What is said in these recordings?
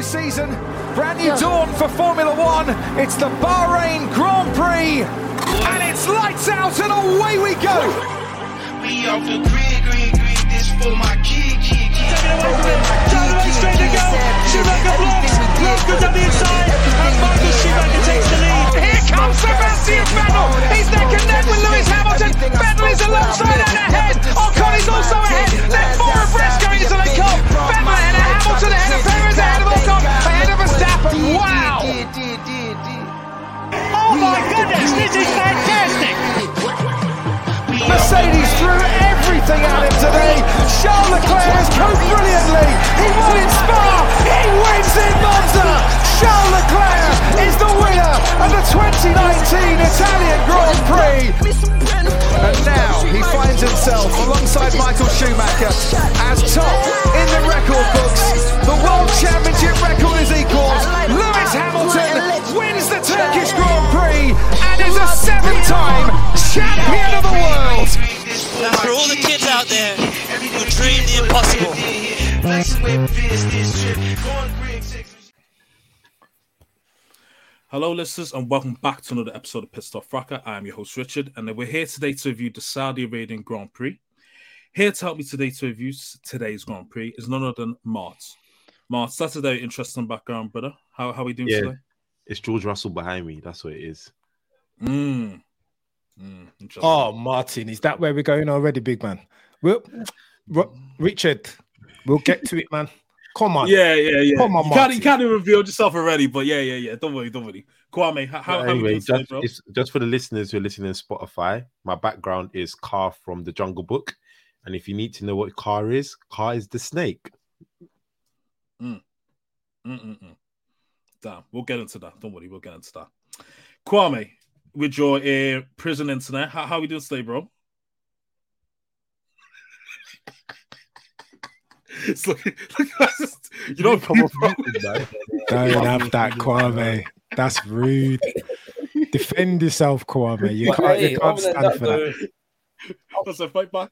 New season, brand new dawn for Formula One. It's the Bahrain Grand Prix, and it's lights out and away we go. We off the grid, grid, grid. This for my kid, kid, kid. Donovan straight to go. Schumacher blocks. Love goes up the inside. And Michael Schumacher takes the lead. Here comes Sebastian Vettel. He's neck and neck with Lewis Hamilton. Vettel is alongside and ahead. Ocon is also ahead. They're four abreast going into the cup. Vettel ahead of Hamilton, ahead ahead of Wow! Oh my goodness, this is fantastic. Mercedes threw everything at him today. Charles Leclerc has coped brilliantly. He won in Spa. He wins in Monza. Charles 2019 Italian Grand Prix. And now he finds himself alongside Michael Schumacher as top in the record books. The World Championship record is equalled. Lewis Hamilton wins the Turkish Grand Prix and is a seven-time champion of the world. For all the kids out there who dream the impossible. Hello, listeners, and welcome back to another episode of Pitstop Fracas. I am your host, Richard, and we're here today to review the Saudi Arabian Grand Prix. Here to help me today to review today's Grand Prix is none other than Mart. Mart, that's a very interesting background, brother. How, how are we doing Yeah. today? It's George Russell behind me. That's what it is. Mm. Mm. Oh, Martin, is that where we're going already, big man? Well, Ro- Richard, we'll get to it, man. Come on. yeah, yeah, yeah. Come on, you, can't, Martin. you can't even reveal yourself already, but yeah, yeah, yeah. Don't worry, don't worry. Kwame, how, how, how are you anyway, doing today, just, bro? just for the listeners who are listening on Spotify, my background is Kaa from the Jungle Book. And if you need to know what Kaa is, Kaa is the snake. Mm-mm-mm. Damn, we'll get into that. Don't worry, we'll get into that. Kwame, with your uh, prison internet, how, how are we doing today, bro? It's like, look, you don't Come off bro. man. Don't have that, Kwame. That's rude. Defend yourself, Kwame. You But can't, hey, you can't stand that, for that. though, That's a fight back.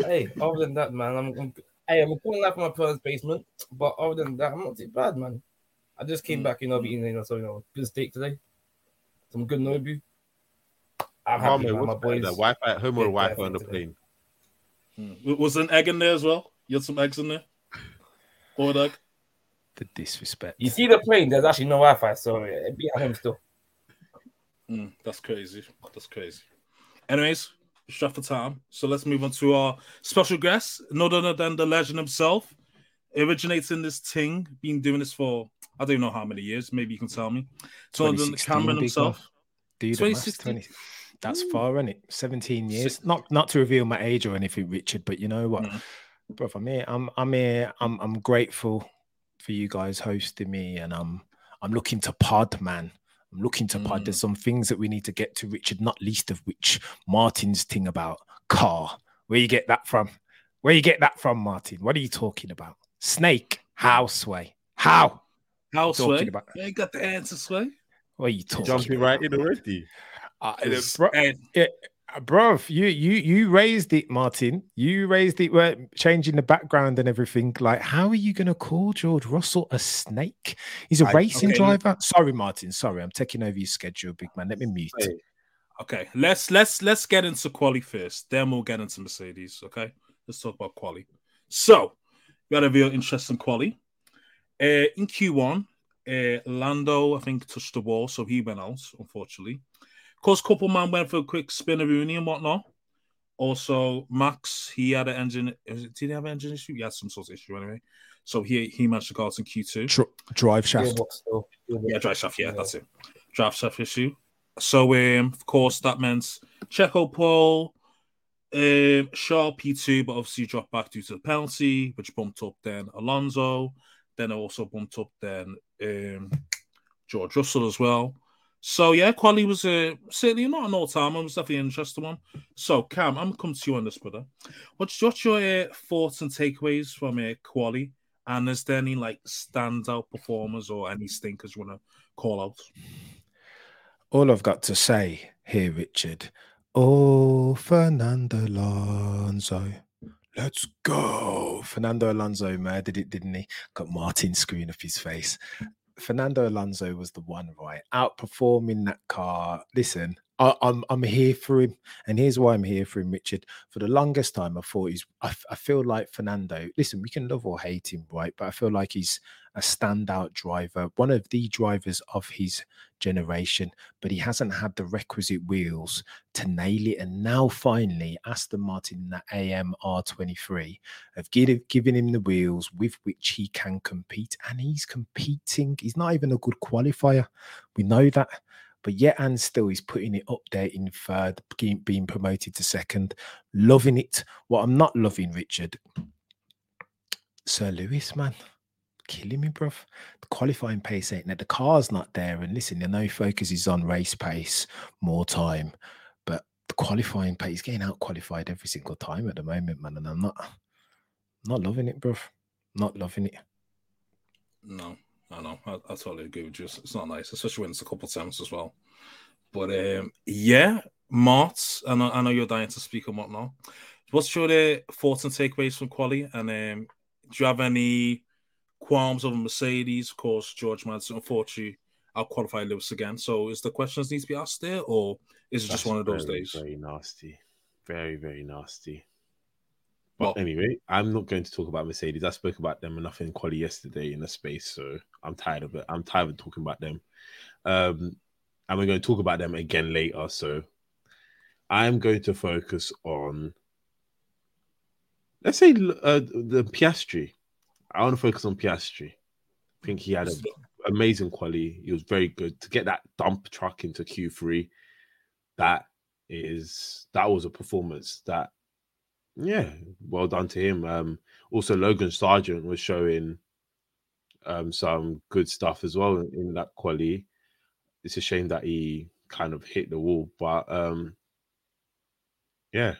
hey, other than that, man, I'm, I'm hey, I'm pulling out from my parents' basement, but other than that, I'm not too bad, man. I just came back, you know, eating, you know, so you know, good steak today, some good nobu. I'm happy, Kwame, man. My what's better, boys. Wi-Fi at home or Yeah, Wi-Fi on the definitely. plane? Mm. Was an egg in there as well? You had some eggs in there? Boiled egg? The disrespect. You see the plane? There's actually no Wi-Fi, so it'd be at home still. Mm, that's crazy. That's crazy. Anyways, shut for time. So let's move on to our special guest, none other than the legend himself. Originating this thing, been doing this for I don't know how many years. Maybe you can tell me. So other than 2016, Cameron big himself. Do the maths, 2016. 20 That's far, isn't it? 17 years. Not not to reveal my age or anything, Richard, but you know what? Mm. Bro, I'm here. I'm I'm here. I'm I'm grateful for you guys hosting me and I'm I'm looking to pod, man. I'm looking to pod. Mm. There's some things that we need to get to, Richard, not least of which Martin's thing about Kaa. Where you get that from? Where you get that from, Martin? What are you talking about? Snake. How sway? How? How Talking about- You ain't got the answer, sway. What are you talking? Jumping right in already. Uh, It's- bro, and- yeah, uh, bro, you you you raised it, Martin. You raised it. We're changing the background and everything. Like, how are you going to call George Russell a snake? He's a I- racing okay, driver. Sorry, Martin. Sorry, I'm taking over your schedule, big man. Let me mute. Okay, let's let's let's get into quali first. Then we'll get into Mercedes. Okay, let's talk about quali. So, we had a real interesting quali. Uh, in Q1, uh, Lando I think touched the wall, so he went out. Unfortunately, course, couple man went for a quick spin of Rooney and whatnot. Also, Max he had an engine. is it- Did he have an engine issue? He had some sort of issue anyway. So he he managed to go out in Q2. Dr- drive shaft. Gearbox Yeah, drive shaft. Yeah, that's it. Drive shaft issue. So, um, of course, that meant Checo pole, um, Shaw P2, but obviously dropped back due to the penalty, which bumped up then Alonso. Then also bumped up then um, George Russell as well. So yeah, quali was uh, certainly not an all-timer. It was definitely an interesting one. So Cam, I'm coming to you on this, brother. What's, what's your uh, thoughts and takeaways from uh, quali? And is there any like standout performers or any stinkers you want to call out? All I've got to say here, Richard. Oh, Fernando Alonso. Let's go. Fernando Alonso murdered it, didn't he? Got Martin screwing up his face. Fernando Alonso was the one, right? Outperforming that car. Listen, I, I'm I'm here for him, and here's why I'm here for him, Richard. For the longest time, I thought he's. I, feel like Fernando. Listen, we can love or hate him, right? But I feel like he's a standout driver, one of the drivers of his generation. But he hasn't had the requisite wheels to nail it. And now, finally, Aston Martin in that AMR23 have given given him the wheels with which he can compete, and he's competing. He's not even a good qualifier. We know that. But yet and still, he's putting it up there in third, being, promoted to second. Loving it. What I'm not loving, Richard, Sir Lewis, man, killing me, bruv. The qualifying pace ain't there. The car's not there. And listen, I know focus is on race pace, more time, but the qualifying pace, he's getting out qualified every single time at the moment, man. And I'm not, not loving it, bruv. Not loving it. No, I know. I, I totally agree with you. It's it's not nice, especially when it's a couple of times as well. But um, yeah, Mart, I know, I know you're dying to speak and whatnot. What's your uh, thoughts and takeaways from quali? And um, do you have any qualms over Mercedes? Of course, George Madsen, unfortunately, I'll qualify Lewis again. So, is the questions need to be asked there, or is it just one of those very, days? Very nasty. Very, very nasty. Well- anyway, I'm not going to talk about Mercedes. I spoke about them enough in quali yesterday in the space, so I'm tired of it. I'm tired of talking about them. Um, and we're going to talk about them again later. So I'm going to focus on, let's say, uh, the Piastri. I want to focus on Piastri. I think he had an amazing quality. He was very good to get that dump truck into Q3. That is that was a performance that yeah, well done to him. Um, also, Logan Sargeant was showing um, some good stuff as well in, that quality. It's a shame that he kind of hit the wall, but um, yeah,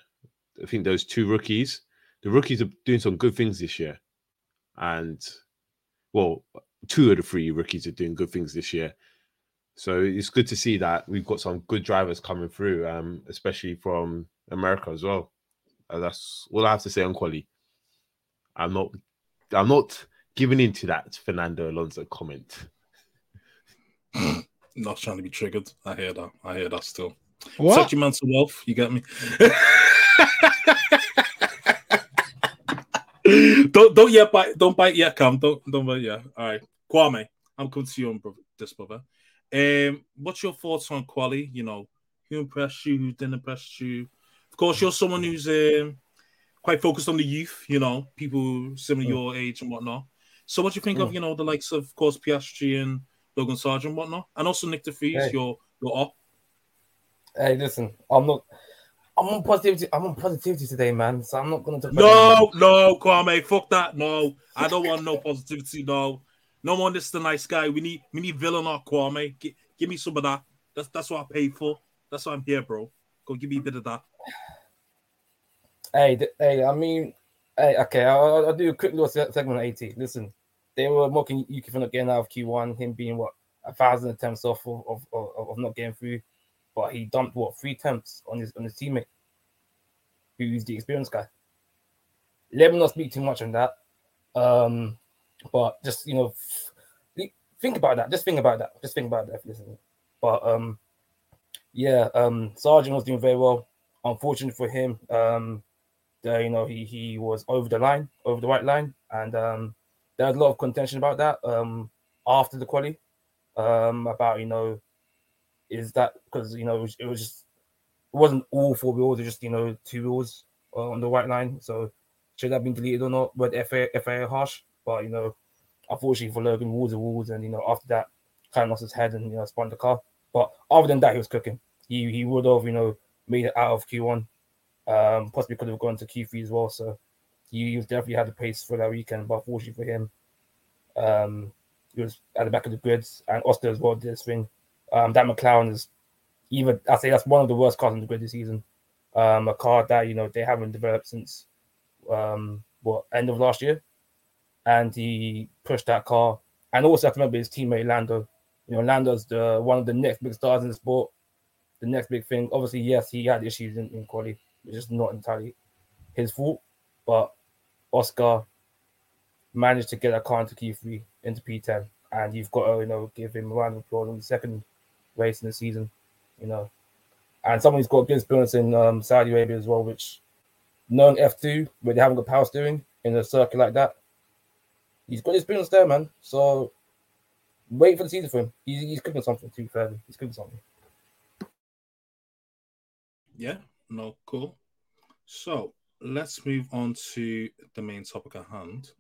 I think those two rookies, the rookies are doing some good things this year, and well, two of the three rookies are doing good things this year. So it's good to see that we've got some good drivers coming through, um, especially from America as well. Uh, that's all I have to say on quali. I'm not, I'm not giving into that Fernando Alonso comment. Not trying to be triggered. I hear that. I hear that still. What? Protect your mental wealth. You get me? don't don't yet bite. Don't bite yet, Cam. Don't don't bite yet. All right, Kwame. I'm coming to you on this brother. Um, what's your thoughts on quali? You know, who impressed you? Who didn't impress you? Of course, you're someone who's um, quite focused on the youth. You know, people similar your age and whatnot. So, what do you think of Mm. you know the likes of, of course, Piastri and Logan Sargeant and whatnot, and also Nyck de Vries? Hey. Your your op. Hey, listen, I'm not. I'm on positivity. I'm on positivity today, man. So I'm not gonna talk. No, no, Kwame, fuck that. No, I don't want no positivity. No, no one. This is the nice guy. We need we need villain or Kwame. G- give me some of that. That's that's what I paid for. That's why I'm here, bro. Go give me a bit of that. Hey, th- hey, I mean, hey, okay, I'll, I'll do a quick little se- segment on 80. Listen, they were mocking Yuki for not getting out of Q1, him being what a thousand attempts off of, of, of, of not getting through, but he dumped what three attempts on his on his teammate, who's the experienced guy. Let me not speak too much on that, um, but just you know, think about that. Just think about that. Just think about that. If. But um, yeah, um, Sargeant was doing very well. Unfortunately for him, um, the, you know, he he was over the line, over the white line, and um, there was a lot of contention about that um after the quali, um, about you know, is that because you know it was, it was just it wasn't all four wheels, it was just you know two wheels uh, on the white line, so should have been deleted or not? But FA harsh, but you know, unfortunately for Logan, walls are walls, and you know after that, kind of lost his head and you know spun the car. But other than that, he was cooking. He he would have you know made it out of Q1. Um, possibly could have gone to Q3 as well. So he, he definitely had the pace for that weekend. But unfortunately for him, um, he was at the back of the grids, and Oscar as well did his thing. Um, that McLaren is even I say that's one of the worst cars on the grid this season. Um, a car that you know they haven't developed since um what end of last year, and he pushed that car. And also I remember his teammate Lando. You know, Lando's the one of the next big stars in the sport. The next big thing. Obviously, yes, he had issues in, in quality. It's just not entirely his fault. But Oscar managed to get a car into Q3 into P10. And you've got to, you know, give him a round of applause on the second race in the season, you know. And someone who's got good experience in um, Saudi Arabia as well, which knowing F2, where they haven't got power steering in a circuit like that, he's got his experience there, man. So wait for the season for him. He's, he's cooking something, too, fairly. He's cooking something. Yeah, no, cool. So let's move on to the main topic at hand,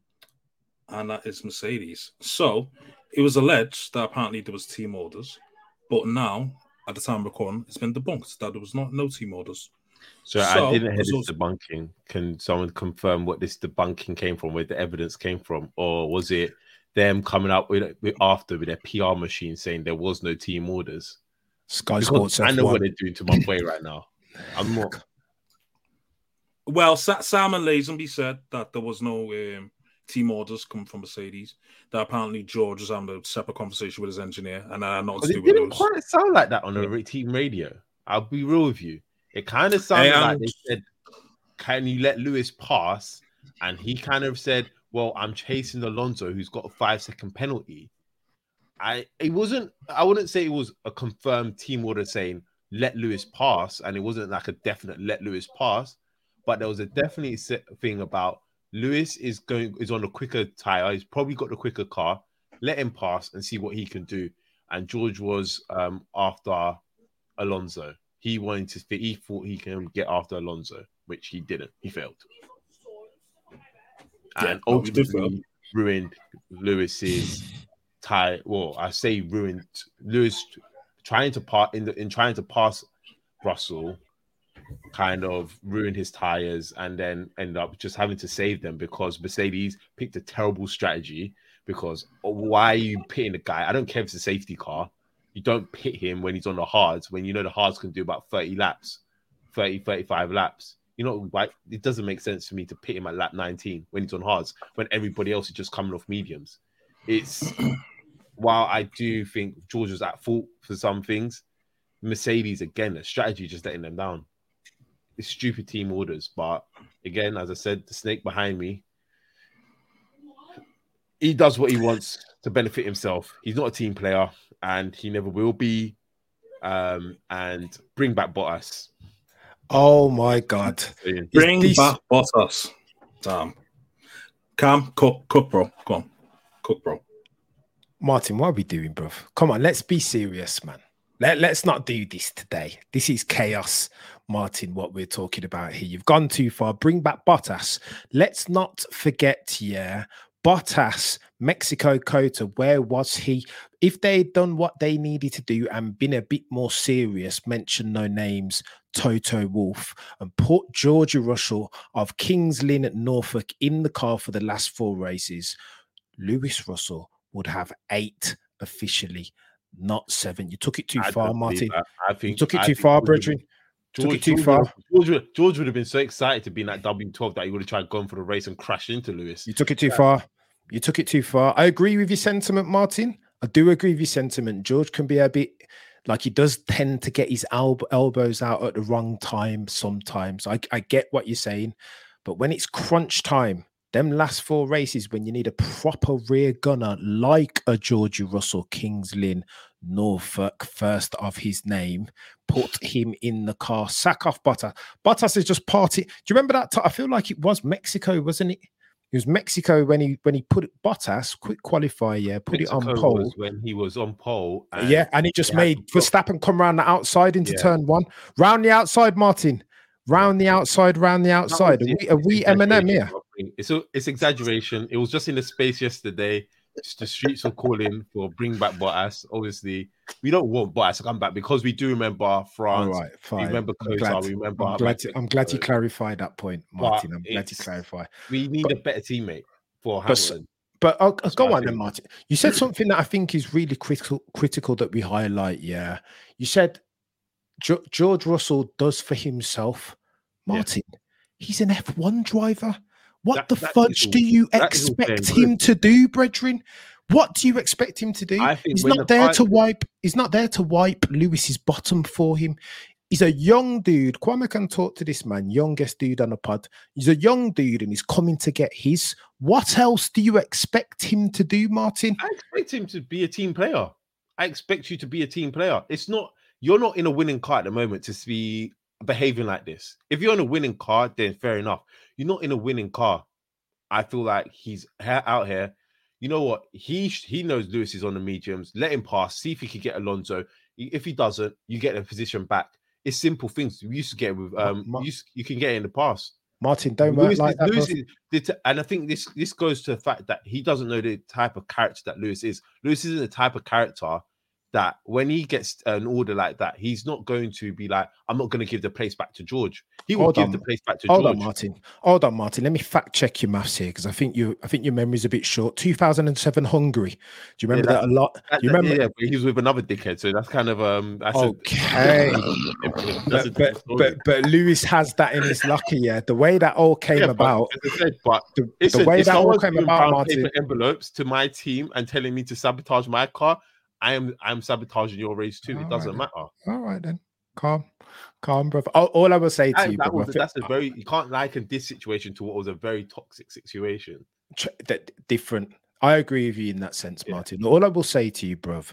and that is Mercedes. So it was alleged that apparently there was team orders, but now at the time of recording, it's been debunked that there was not no team orders. So, I didn't hear this debunking. Can someone confirm what this debunking came from, where the evidence came from, or was it them coming up with, with after with their PR machine saying there was no team orders? Sky Because Sports. I know F1. what they're doing to my boy right now. I'm not. Well, Sa- Simon Lazenby said that there was no um, team orders come from Mercedes. That apparently George was having a separate conversation with his engineer, and I uh, not it didn't those. quite sound like that on a ra- team radio. I'll be real with you. It kind of sounded um, like they said, "Can you let Lewis pass?" And he kind of said, "Well, I'm chasing Alonso, who's got a five second penalty." I it wasn't. I wouldn't say it was a confirmed team order saying let Lewis pass, and it wasn't like a definite let Lewis pass, but there was a definite se- thing about Lewis is going is on a quicker tire. He's probably got the quicker car. Let him pass and see what he can do. And George was um, after Alonso. He wanted to. fit- He thought he can get after Alonso, which he didn't. He failed, Yeah, and no, he did fail. ultimately ruined Lewis's tie. Well, I say ruined Lewis trying to part in the in trying to pass Russell, kind of ruined his tires, and then end up just having to save them because Mercedes picked a terrible strategy. Because why are you pitting the guy? I don't care if it's a safety car. You don't pit him when he's on the hards when you know the hards can do about 30 laps, 30, 35 laps. You know, like it doesn't make sense for me to pit him at lap 19 when he's on hards when everybody else is just coming off mediums. It's while I do think George was at fault for some things, Mercedes again, the strategy just letting them down. It's stupid team orders, but again, as I said, the snake behind me, he does what he wants to benefit himself. He's not a team player, and he never will be. Um, and bring back Bottas. Oh my god! Is Bring this- back Bottas. Damn. Cam, cook, cook, bro. Come on. Cook, bro. Martin, what are we doing, bruv? Come on, let's be serious, man. Let, let's not do this today. This is chaos, Martin, what we're talking about here. You've gone too far. Bring back Bottas. Let's not forget, yeah, Bottas, Mexico Cota, where was he? If they'd done what they needed to do and been a bit more serious, mention no names, Toto Wolff, and put Georgie Russell of Kings Lynn at Norfolk in the car for the last four races, Lewis Russell would have eight officially, not seven. You took it too I far, Martin. I You took it I too think far, George would- Took George, it too George far. George, would, George would have been so excited to be in that W12 that he would have tried going for the race and crashed into Lewis. You took it too far. You took it too far. I agree with your sentiment, Martin. I do agree with your sentiment. George can be a bit like he does tend to get his elb- elbows out at the wrong time sometimes. I, I get what you're saying, but when it's crunch time, them last four races when you need a proper rear gunner like a Georgie Russell, Kings Lynn, Norfolk, first of his name, put him in the car, sack off Bottas. Bottas is just party. Do you remember that? T- I feel like it was Mexico, wasn't it? It was Mexico when he when he put it, Bottas quick qualify, yeah, put Mexico it on pole. when he was on pole. yeah, and he just made Verstappen come round the outside into Yeah. turn one, round the outside, Martin, round the outside, round the outside. Are we, it. are we Eminem here? It's a, it's exaggeration. It was just in the space yesterday. Just The streets are calling for bring back Bottas. Obviously, we don't want Bottas to come back because we do remember All France. right, We fine. remember I'm glad, We remember. I'm glad, Max I'm glad you clarified that point, Martin. I'm glad you clarify. We need a better teammate for But Hamilton. But I'll, I'll go on then. Martin. You said something that I think is really critical. Critical that we highlight. Yeah, you said George Russell does for himself. Yeah. Martin, he's an F1 driver. What That- the fudge do you that is all fair expect him to do, brethren? What do you expect him to do? He's not the there fi- to wipe. He's not there to wipe Lewis's bottom for him. He's a young dude. Kwame can talk to this man, youngest dude on the pod. He's a young dude and he's coming to get his. What else do you expect him to do, Martin? I expect him to be a team player. I expect you to be a team player. It's not you're not in a winning car at the moment to be behaving like this. If you're in a winning car, then fair enough. You're not in a winning car. I feel like he's he- out here. You know what? He he knows Lewis is on the mediums. Let him pass. See if he can get Alonso. If he doesn't, you get the position back. It's simple things. We used to get with um. You, you can get in the past. Martin, don't Lewis like that. Lewis is- and I think this this goes to the fact that he doesn't know the type of character that Lewis is. Lewis isn't the type of character that when he gets an order like that, he's not going to be like, "I'm not going to give the place back to George." He will Hold give on. the place back to Hold George. on, Martin. Hold on, Martin. Let me fact check your maths here because I think you I think your memory's a bit short. 2007 Hungary. Do you remember that- that, a lot? That- Do you remember? yeah, but he was with another dickhead, so that's kind of um. Okay. a but, but, but but Lewis has that in his locker, yeah. The way that all came Yeah, about, I said, but the, it's the a, way that all came about, Martin. envelopes to my team and telling me to sabotage my car, I am I'm sabotaging your race too. All it doesn't right matter. All right then, calm, calm, brother. All, all I will say to That- you, that was, that's a very you can't liken this situation to what was a very toxic situation. that different. I agree with you in that sense, Yeah. Martin. All I will say to you, bruv,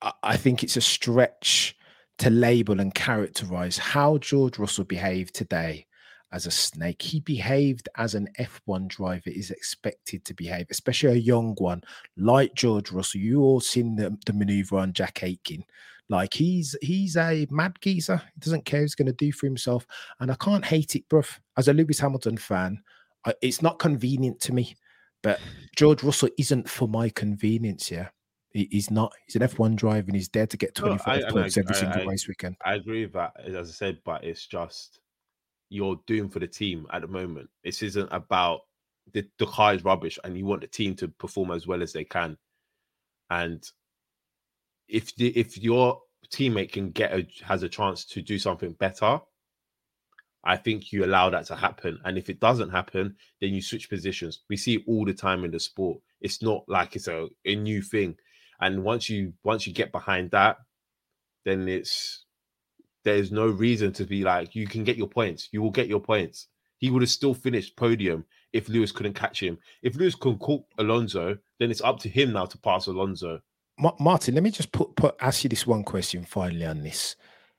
I, I think it's a stretch to label and characterize how George Russell behaved today as a snake. He behaved as an F1 driver is expected to behave, especially a young one like George Russell. You all seen the, the maneuver on Jack Aitken. Like he's he's a mad geezer. He doesn't care he's going to do for himself. And I can't hate it, bruv. As a Lewis Hamilton fan, I, it's not convenient to me. But George Russell isn't for my convenience. Yeah, he, he's not. He's an F1 driver and he's there to get 25 and points I- every I- single race weekend. I agree with that, as I said, but it's just you're doing for the team at the moment. This isn't about the, car is rubbish and you want the team to perform as well as they can. And if the if your teammate can get a has a chance to do something better, I think you allow that to happen. And if it doesn't happen, then you switch positions. We see all the time in the sport. It's not like it's a, a new thing. And once you once you get behind that, then it's there's no reason to be like you can get your points. You will get your points. He would have still finished podium if Lewis couldn't catch him. If Lewis can caught Alonso, then it's up to him now to pass Alonso. Ma- Martin, let me just put, put ask you this one question finally on this.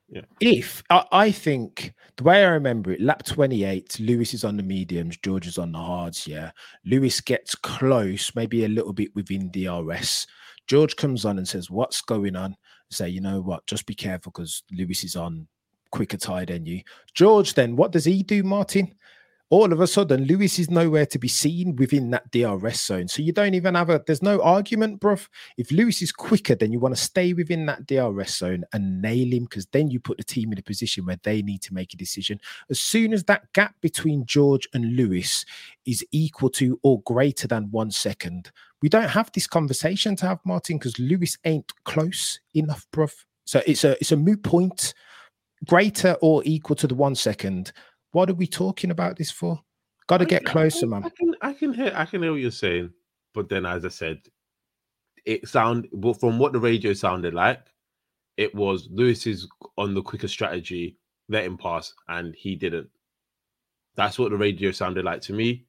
Yeah. If I, I think the way I remember it, lap 28, Lewis is on the mediums, George is on the hards. Yeah. Lewis gets close, maybe a little bit within DRS. George comes on and says, What's going on? Say, you know what, just be careful because Lewis is on quicker tire than you. George, then what does he do, Martin? All of a sudden, Lewis is nowhere to be seen within that DRS zone. So you don't even have a, there's no argument, bruv. If Lewis is quicker, then you want to stay within that DRS zone and nail him because then you put the team in a position where they need to make a decision. As soon as that gap between George and Lewis is equal to or greater than one second, we don't have this conversation to have, Martin, because Lewis ain't close enough, bruv. So it's a it's a moot point, greater or equal to the one second. What are we talking about this for? Got to get closer, man. I can I can hear I can hear what you're saying. but then, as I said, it sound well, from what the radio sounded like, it was Lewis is on the quicker strategy, let him pass, and he didn't. That's what the radio sounded like to me.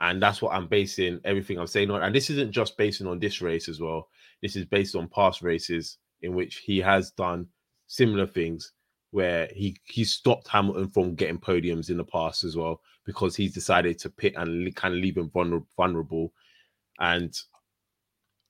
And that's what I'm basing everything I'm saying on. And this isn't just basing on this race as well. This is based on past races in which he has done similar things where he he stopped Hamilton from getting podiums in the past as well because he's decided to pit and kind of leave him vulner- vulnerable. And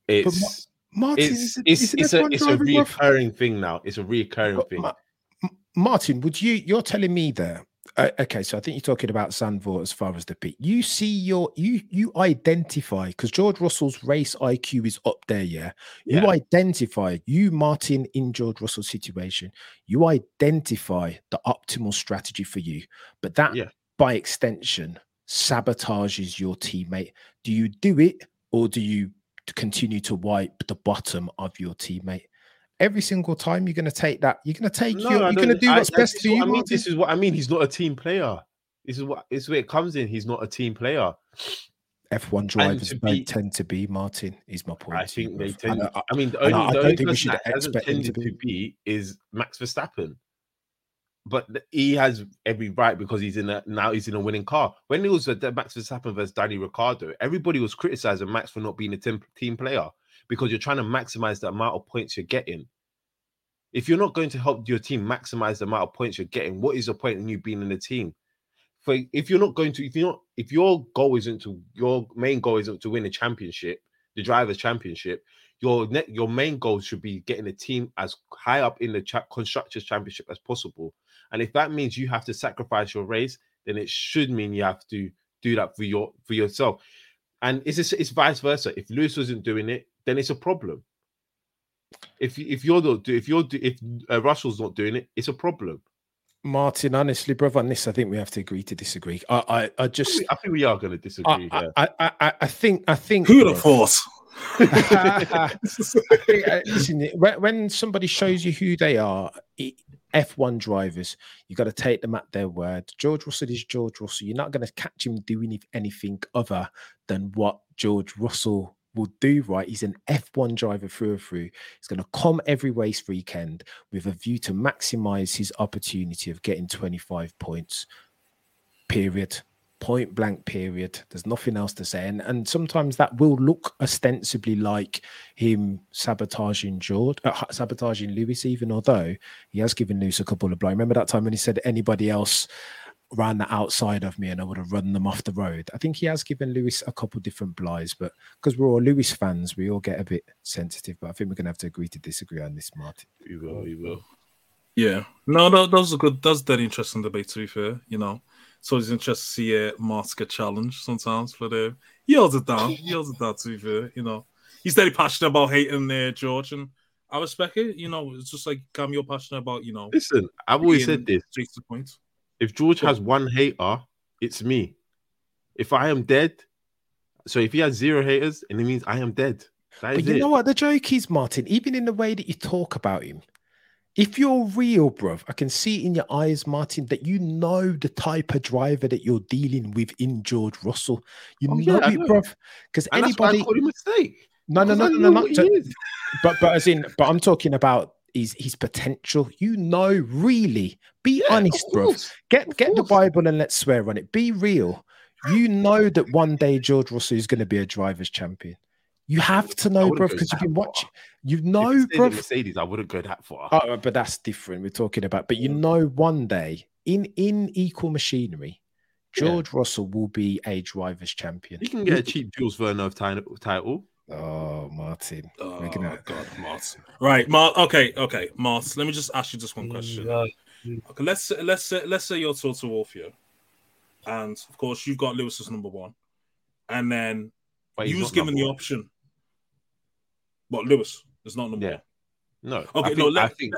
it's Martin, it's is it- it's is it's a F1 it's a reoccurring thing now. It's a reoccurring thing. Ma- Martin, would you? You're telling me there. Uh, okay, so I think you're talking about Zandvoort as far as the pit. You see your you you identify because George Russell's race IQ is up there. Yeah, you identify you Martin in George Russell's situation. You identify the optimal strategy for you, but that Yeah. by extension sabotages your teammate. Do you do it or do you continue to wipe the bottom of your teammate? Every single time you're going to take that, you're going to take No, your, you're going to do I- what's I- best for you. I mean, Martin. this is what I mean. He's not a team player. This is what this is where it comes in. He's not a team player. F1 drivers don't tend to be Martin. Is my point. I think they tend. I- I mean, the only, I- I the only think we person should that hasn't expect him to be. to be is Max Verstappen. But he has every right because he's in a now he's in a winning car. When it was the Max Verstappen versus Danny Ricciardo, everybody was criticizing Max for not being a team, team player because you're trying to maximize the amount of points you're getting. If you're not going to help your team maximize the amount of points you're getting, what is the point in you being in the team? For if you're not going to, if you're not, if your goal isn't to, your main goal isn't to win a championship, the drivers' championship, your net, your main goal should be getting the team as high up in the cha- constructors' championship as possible. And if that means you have to sacrifice your race, then it should mean you have to do that for your for yourself. And it's it's, it's vice versa. If Lewis wasn't doing it, then it's a problem. If if you're not do if you're do, if uh, Russell's not doing it, it's a problem. Martin, honestly, brother, on this, I think we have to agree to disagree. I, I, I I just, I think we are going to disagree. I, here. I, I, I, I think, I think. Who'd have thought? I think, uh, listen, when, when somebody shows you who they are, F1 drivers, you've got to take them at their word. George Russell is George Russell. You're not going to catch him doing anything other than what George Russell will do, right? He's an F1 driver through and through. He's going to come every race weekend with a view to maximize his opportunity of getting 25 points, period point blank period there's nothing else to say and and sometimes that will look ostensibly like him sabotaging george uh, sabotaging lewis even although he has given lewis a couple of blows remember that time when he said anybody else ran the outside of me and i would have run them off the road i think he has given lewis a couple different blows but because we're all lewis fans we all get a bit sensitive but i think we're gonna have to agree to disagree on this martin we will, we will. Yeah. No, no, those are good. That's that interesting debate. To be fair, you know, so it's interesting to see a Marks get challenged sometimes, but uh, he holds it down. He holds it down. To be fair, you know, he's very passionate about hating uh, George, and I respect it. You know, it's just like Cam, you're passionate about, you know, Listen, I've always said this. straight to the point. If George has one hater, it's me. If I am dead, so if he has zero haters, and it means I am dead. That But you it. know what the joke is, Martin? Even in the way that you talk about him, if you're real, bruv, I can see in your eyes, Martin, that you know the type of driver that you're dealing with in George Russell. You Oh, know yeah, it, know. bruv. Because And that's why I anybody, called him a mistake. no, no, no, no, no, what not he to- is. but but as in, but I'm talking about his his potential. You know, really, be Yeah, honest, bro. Get of get the. Bible and let's swear on it. Be real. You know that one day George Russell is going to be a drivers' champion. You have to know, go because you've been watching. You know, it stayed in bruv. Mercedes, I wouldn't go that far. Oh, but that's different. We're talking about, but you know, one day in in equal machinery, Yeah. George Russell will be a drivers' champion. you can get a cheap Jacques Villeneuve ti- title. Oh, Martin. Oh We're gonna- God, Mars. Right, Mars. Okay, okay, Mars. Let me just ask you just one question. Okay, let's say, let's say let's say you're Toto Wolff here, and of course you've got Lewis as number one, and then But you was given the one. option. But Lewis is not number Yeah. one. No. Okay, I think, no, I think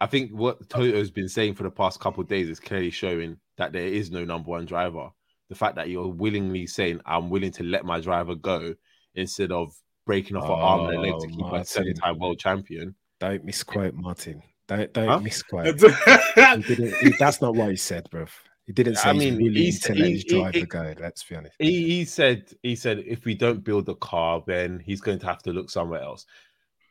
I think what Toto's been saying for the past couple of days is clearly showing that there is no number one driver. The fact that you're willingly saying I'm willing to let my driver go instead of breaking off an arm and a leg to Oh, keep a Martin. seven-time world champion. Don't misquote Martin. Don't don't Huh? misquote. He didn't- he- that's not what he said, bruv. He didn't say I he's mean, willing he's- to let his driver he- go. Let's be honest. He, he said he said if we don't build the car, then he's going to have to look somewhere else.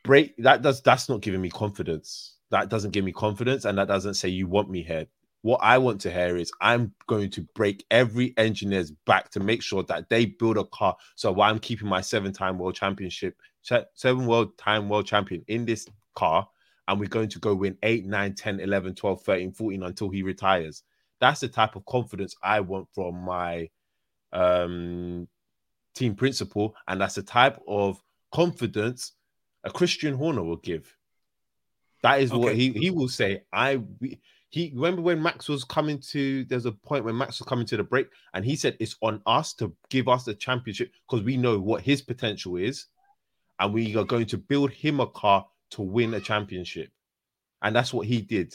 Break that does that's not giving me confidence. That doesn't give me confidence, and that doesn't say you want me here. What I want to hear is I'm going to break every engineer's back to make sure that they build a car. So while I'm keeping my seven-time world championship, seven world time world champion in this car, and we're going to go win 8, 9, 10, 11, 12, 13, 14 until he retires. That's the type of confidence I want from my um, team principal, and that's the type of confidence a Christian Horner will give. That is what he he will say. I he remember when Max was coming to. There's a point when Max was coming to the break, and he said it's on us to give us the championship because we know what his potential is, and we are going to build him a car to win a championship, and that's what he did.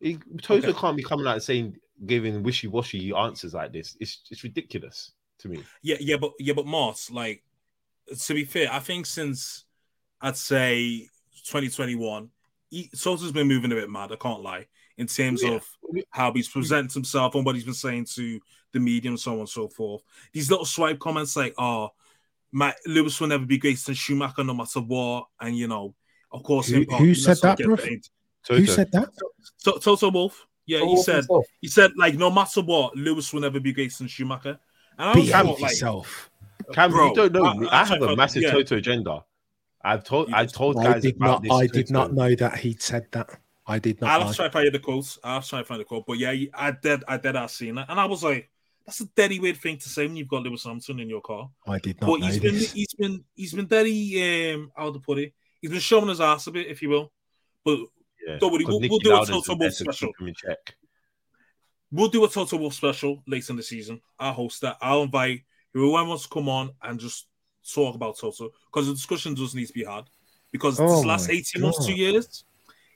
He, Toto can't be coming out saying giving wishy-washy answers like this. It's it's ridiculous to me. Yeah, yeah, but yeah, but Moss, like to be fair, I think since I'd say 2021, he, Sosa's been moving a bit mad. I can't lie in terms Yeah. of how he's presented himself and what he's been saying to the media and so on and so forth. These little swipe comments like, "Oh, my Lewis will never be greater than Schumacher, no matter what," and you know, of course, Who- him who said that, get bruv? paid. Who said that? So, Toto Wolff. Yeah, he Wolff said himself. he said like no matter what, Lewis will never be greater than Schumacher. And I Be was out thought, like, yourself. Cam, Bro, you don't know I- I I, have a massive yeah. Toto agenda. I've told I told I guys did about not. this. I did not know that he'd said that. I did not. I'll know. have to try to find the quotes. I'll have to try to find the quote. But yeah, I did. I did. I seen that, and I was like, "That's a deadly weird thing to say when you've got Lewis Hamilton in your car." I did not But know he's been, this. he's been, he's been very um, how to put it. He's been showing his ass a bit, if you will. But Yeah, Don't worry, we'll- we'll do a Toto Wolff special. keep him in check. we'll do a Toto Wolff special later in the season. I'll host that. I'll invite whoever wants to come on and just talk about Toto because the discussion does need to be had. Because Oh this last my 18 months, two years,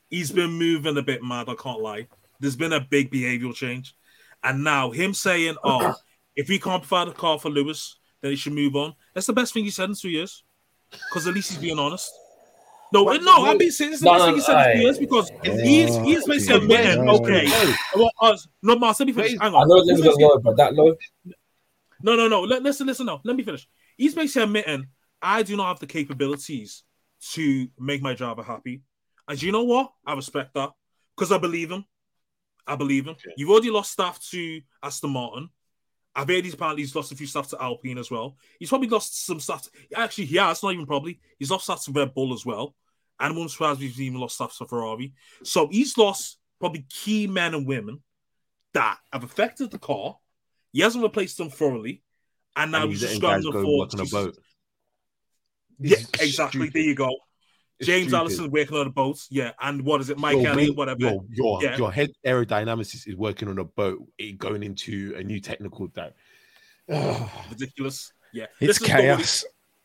he's been moving a bit mad. I can't lie. There's been a big behavioral change. And now him saying, oh, if we can't provide a car for Lewis, then he should move on. That's the best thing he said in two years. Because at least he's being honest. No, no, I'm being serious. It's the No, no, thing he said in two aye. years because he is, he is basically admitting, no. okay, well, uh, no, Mars, let me finish. Hang I know He's this is low, but that low. no, no, no. Let, listen, listen. No, let me finish. He's basically admitting I do not have the capabilities to make my driver happy. And you know what? I respect that because I believe him. I believe him. You've already lost staff to Aston Martin. I've heard he's apparently he's lost a few staff to Alpine as well. He's probably lost some staff. actually, he has not even probably. He's lost staff to Red Bull as well. And I'm surprised he's even lost staff to Ferrari. So he's lost probably key men and women that have affected the car. He hasn't replaced them thoroughly, and now And he's he's just letting scrambling for work on a boat. Yeah, It's exactly. stupid. There you go. It's James stupid. Allison working on a boat. Yeah, and what is it, Mike Your Elliott, whatever. Your, your, Yeah. your head aerodynamics is working on a boat, going into a new technical that. Ridiculous. Yeah, It's Listen, chaos.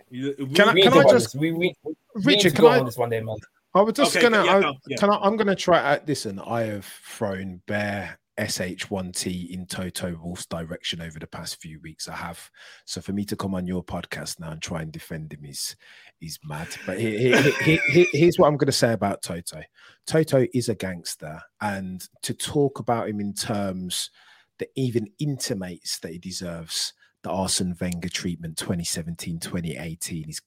You- we- Can I- can I just- we, we, we need Richard, can go I- on this one day, man. I was just Okay, gonna. yeah, I, no, yeah. Can I? I'm gonna try. Uh, listen, I have thrown bare SH1T in Toto Wolff's direction over the past few weeks. I have. So for me to come on your podcast now and try and defend him is is mad. But here, here- here- here- here's what I'm going to say about Toto. Toto is a gangster, and to talk about him in terms that even intimates that he deserves the Arsene Wenger treatment 2017 2018 is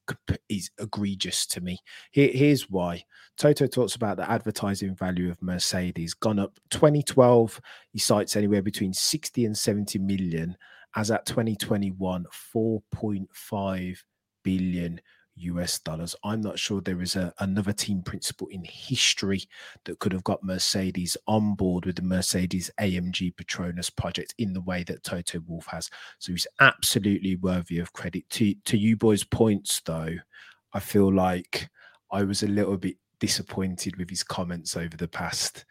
is egregious to me. Here, here's why. Toto talks about the advertising value of Mercedes gone up 2012. He cites anywhere between 60 and 70 million. As at 2021, 4.5 billion US dollars. I'm not sure there is a, another team principal in history that could have got Mercedes on board with the Mercedes AMG Petronas project in the way that Toto Wolff has. So he's absolutely worthy of credit. To to you boys' points though, I feel like I was a little bit disappointed with his comments over the past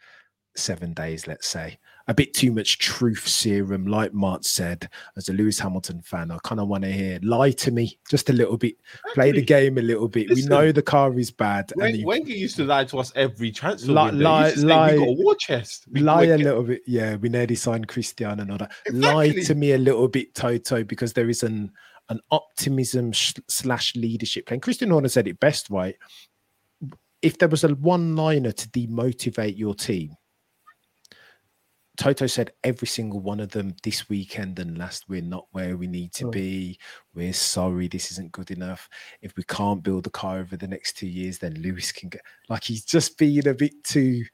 seven days, let's say. A bit too much truth serum, like Mart said. As a Lewis Hamilton fan, I kind of want to hear lie to me just a little bit, play the game a little bit. Listen, we know the car is bad. Wen- and you- Wenger used to lie to us every Li- lie- say, lie- we got a war chest. We- lie a little bit. Yeah, we nearly signed Christian and all that. Lie to me a little bit, Toto, because there is an an optimism sh- slash leadership plan. Christian Horner said it best, right? If there was a one liner to demotivate your team, Toto said every single one of them this weekend and last, we're not where we need to Oh. be. We're sorry, this isn't good enough. If we can't build the car over the next two years, then Lewis can get like he's just being a bit too.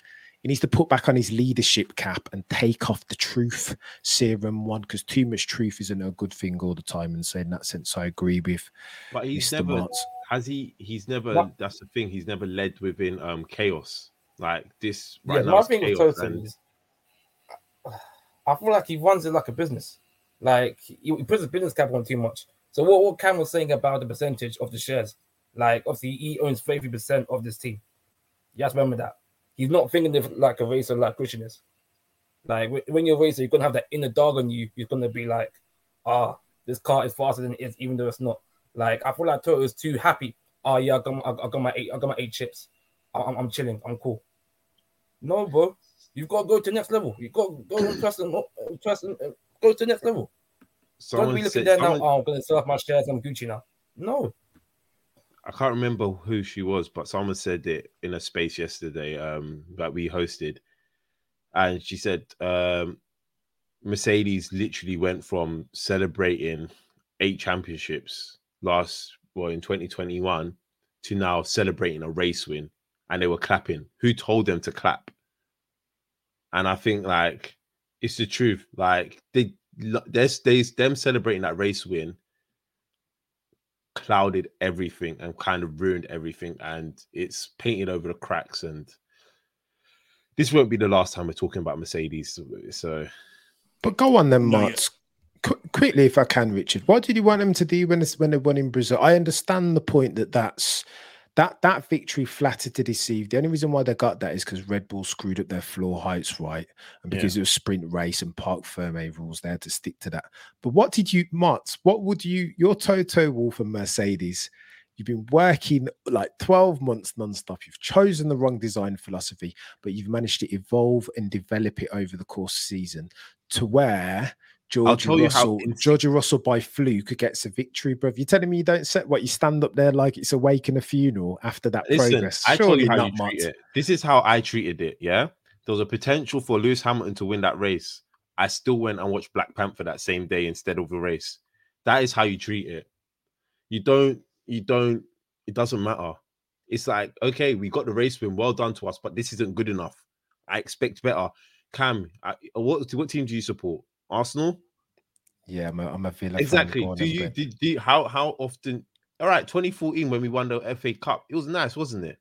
He needs to put back on his leadership cap and take off the truth serum one because too much truth isn't a good thing all the time. And so in that sense, I agree with But he's Mr. never Martz. has he. He's never. What? That's the thing. He's never led within um chaos like this. Yeah, Right now, my it's thing with chaos. Toto and- is, I feel like he runs it like a business. Like he, puts his business cap on too much. So what, what Cam was saying about the percentage of the shares, like obviously he owns 30% of this team. You have to remember that. He's not thinking of like a racer like Christian is. Like when you're a racer, you're gonna have that inner dog on you. You're gonna be like, ah, this car is faster than it is, even though it's not. Like I feel like Toto is too happy. Oh yeah, I got my, I got my eight, I got my eight chips. I'm, I'm chilling. I'm cool. No, bro. You've got to go to the next level. You've got to go and trust and uh, trust and go to the next level. Don't be looking said- there someone- now. Oh, I'm gonna sell off my shares. I'm Gucci now. No, I can't remember who she was, but someone said it in a space yesterday um, that we hosted, and she said um, Mercedes literally went from celebrating eight championships last well in 2021 to now celebrating a race win, and they were clapping. Who told them to clap? And I think like it's the truth. Like they there's there's them celebrating that race win clouded everything and kind of ruined everything and it's painted over the cracks and this won't be the last time we're talking about mercedes so, so But go on then, No. Marts. Qu- quickly, if I can, Richard. What did you want them to do when it's, when they won in Brazil? I understand the point that that's that that victory flattered to deceive. The only reason why they got that is because Red Bull screwed up their floor heights, right? And Yeah. because it was sprint race and Parc Ferme rules, they had to stick to that. But what did you, Marts? What would you? Your Toto Wolff and Mercedes. You've been working like 12 months nonstop. You've chosen the wrong design philosophy, but you've managed to evolve and develop it over the course of the season to where George tell you how Russell, Georgie Russell by fluke gets a victory, bruv. You're telling me you don't set what you stand up there like it's a wake and a funeral after that listen progress. i told you how you treat it. This is how i treated it yeah? There was a potential for lewis hamilton to win that race. I still went and watched black panther that same day instead of the race. That is how you treat it. You don't you don't it doesn't matter. It's like okay we got the race win well done to us but this isn't good enough. I expect better. Cam I, what what team do you support arsenal Yeah, I'm a, I'm a Villa exactly on do you did, do you- how how often all right 2014 when we won the fa cup it was nice wasn't it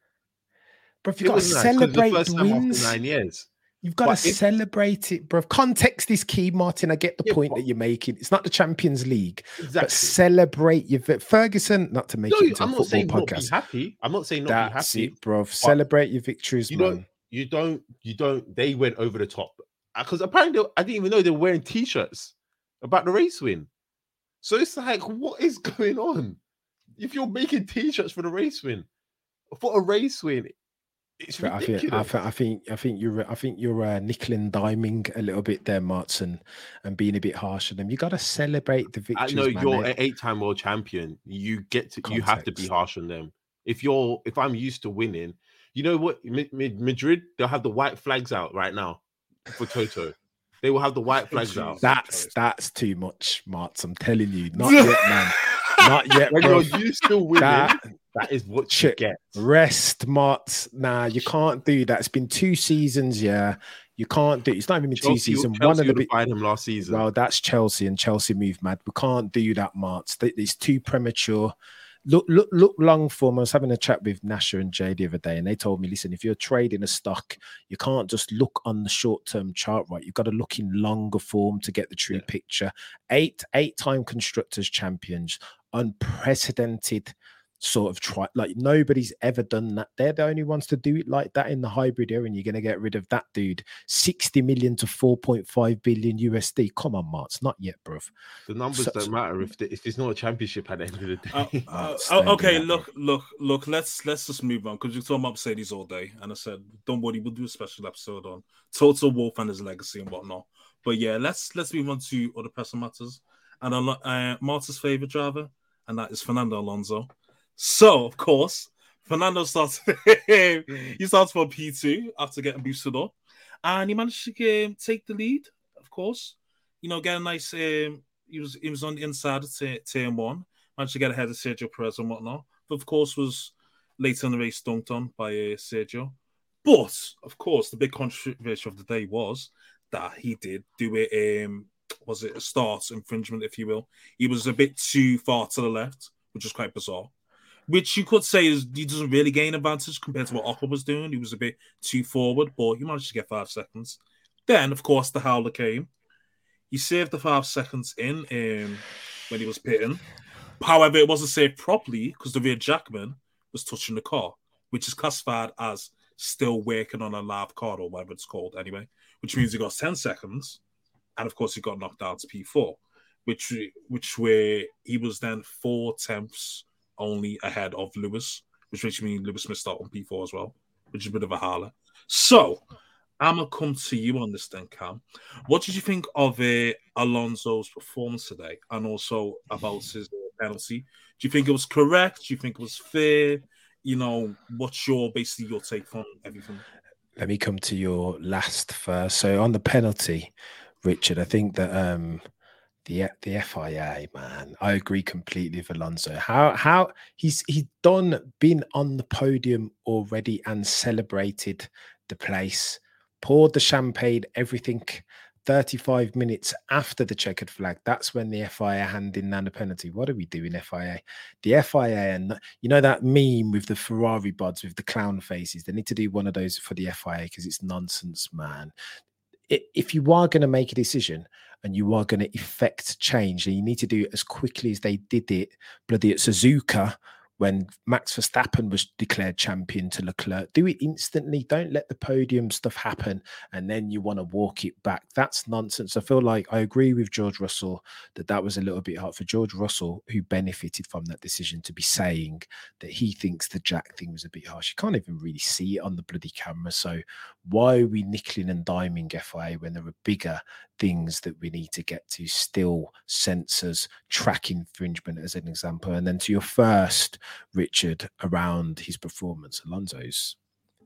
Bruv, It you've got to nice, celebrate first time wins. nine years You've got But to if- celebrate it, bruv. Context is key, Martin. I get the Yeah, point but- that you're making. It's not the Champions League, but celebrate your vi- Ferguson. Not to make no, it into I'm a not football saying not be podcast. happy. I'm not saying not That's be happy. it, bruv. Celebrate your victories, You man. don't, you don't, you don't. They went over the top because apparently I didn't even know they were wearing t-shirts about the race win. So it's like, what is going on? If you're making t-shirts for the race win, for a race win, it's But I think, I ridiculous. think I think I think you're I think you're uh, nickel and diming a little bit there, Martin, and being a bit harsh on them. You got to celebrate the I victories. know man. you're an eight-time world champion. You get to, you have to be harsh on them. If you're, if I'm used to winning, you know what? Madrid, they'll have the white flags out right now for Toto. They will have the white flags out. That's that's too much, Marts. I'm telling you, not yet, man. Not yet, when bro. you're used to winning, That- that is what you Shit. get. Rest, Marts. Nah, you can't do that. It's been two seasons, yeah. You can't do. It's not even been two seasons. One of the would big. him last season. Well, that's Chelsea, and Chelsea move mad. We can't do that, Marts. Th- It's too premature. Look, look, look long form. I was having a chat with Nasha and Jay the other day, and they told me, listen, if you're trading a stock, you can't just look on the short-term chart, right? You've got to look in longer form to get the true picture. Eight, eight-time constructors champions, unprecedented sort of try like nobody's ever done that. They're the only ones to do it like that in the hybrid era, and you're gonna get rid of that dude. 60 million to 4.5 billion USD. Come on, Marts, not yet, bruv. The numbers So- don't matter if the, if it's not a championship at the end of the day. Uh, uh, Marts, don't do okay, look, look, look. Let's let's just move on because you're talking about Mercedes all day, and I said, don't worry, we'll do a special episode on Toto Wolff and his legacy and whatnot. But yeah, let's let's move on to other personal matters, and a lo- uh, Marta's favorite driver, and that is Fernando Alonso. So of course, Fernando starts. he starts for P two after getting boosted up, and he managed to um, take the lead. Of course, you know, get a nice. Um, he was he was on the inside of t- turn one managed to get ahead of Sergio Perez and whatnot. But of course, was later in the race dunked on by uh, Sergio. But of course, the big controversy of the day was that he did do it. Um, was it a start infringement, if you will? He was a bit too far to the left, which is quite bizarre. Which you could say is he doesn't really gain advantage compared to what Ocon was doing. He was a bit too forward, but he managed to get five seconds. Then, of course, the howler came. He saved the five seconds in um, when he was pitting. However, it wasn't saved properly because the rear jackman was touching the car, which is classified as still working on a live car or whatever it's called anyway, which means he got 10 seconds. And of course, he got knocked down to P4, which which where he was then four tenths only ahead of Lewis, which makes me Lewis missed out on P4 as well, which is a bit of a holler. So I'm gonna come to you on this then, Cam. What did you think of uh, Alonso's performance today, and also about his uh, penalty? Do you think it was correct? Do you think it was fair? You know, what's your basically your take on everything? let me come to your last first. So on the penalty, Richard, I think that um the the FIA man, I agree completely with Alonso. How how he's he's done been on the podium already and celebrated the place, poured the champagne, everything. 35 minutes after the checkered flag, that's when the FIA handing down the penalty. What are we doing, FIA? The FIA and you know that meme with the Ferrari buds with the clown faces. They need to do one of those for the FIA because it's nonsense, man. If you are going to make a decision and you are going to effect change, and you need to do it as quickly as they did it, bloody at Suzuka when Max Verstappen was declared champion to Leclerc. Do it instantly. Don't let the podium stuff happen and then you want to walk it back. That's nonsense. I feel like I agree with George Russell that that was a little bit hard for George Russell, who benefited from that decision, to be saying that he thinks the Jack thing was a bit harsh. You can't even really see it on the bloody camera. So why are we nickeling and diming FIA when there are bigger things that we need to get to still sensors track infringement as an example. And then to your first richard around his performance alonso's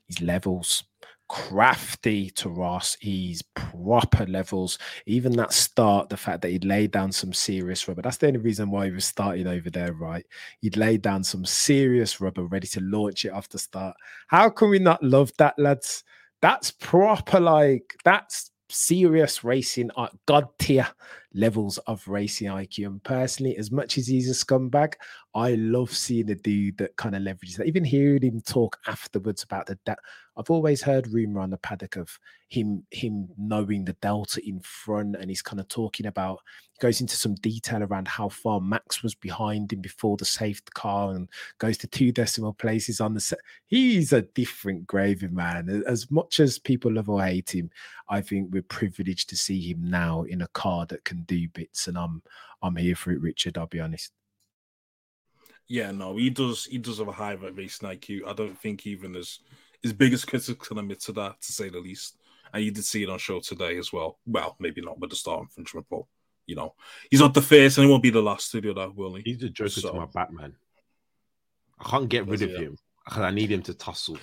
his levels crafty to ross he's proper levels. Even that start the fact that he'd laid down some serious rubber that's the only reason why he was starting over there right? He'd laid down some serious rubber ready to launch it off the start. How can we not love that lads? That's proper like that's serious racing god tier levels of racing IQ. And personally, as much as he's a scumbag, I love seeing a dude that kind of leverages that. Even hearing him talk afterwards about the da- I've always heard rumor on the paddock of him him knowing the delta in front, and he's kind of talking about goes into some detail around how far Max was behind him before the safety car and goes to two decimal places on the set. He's a different gravy man. As much as people love or hate him, I think we're privileged to see him now in a car that can do bits, and I'm I'm here for it, Richard. I'll be honest. Yeah, no, he does. He does have a high racing IQ. I don't think even his his biggest critics can admit to that, to say the least. And you did see it on show today as well. Well, maybe not with the start infringement, but you know, he's not the first, and he won't be the last to do that, will he? He's the Joker So- to my Batman. I can't get rid of he? him because I need him to tussle.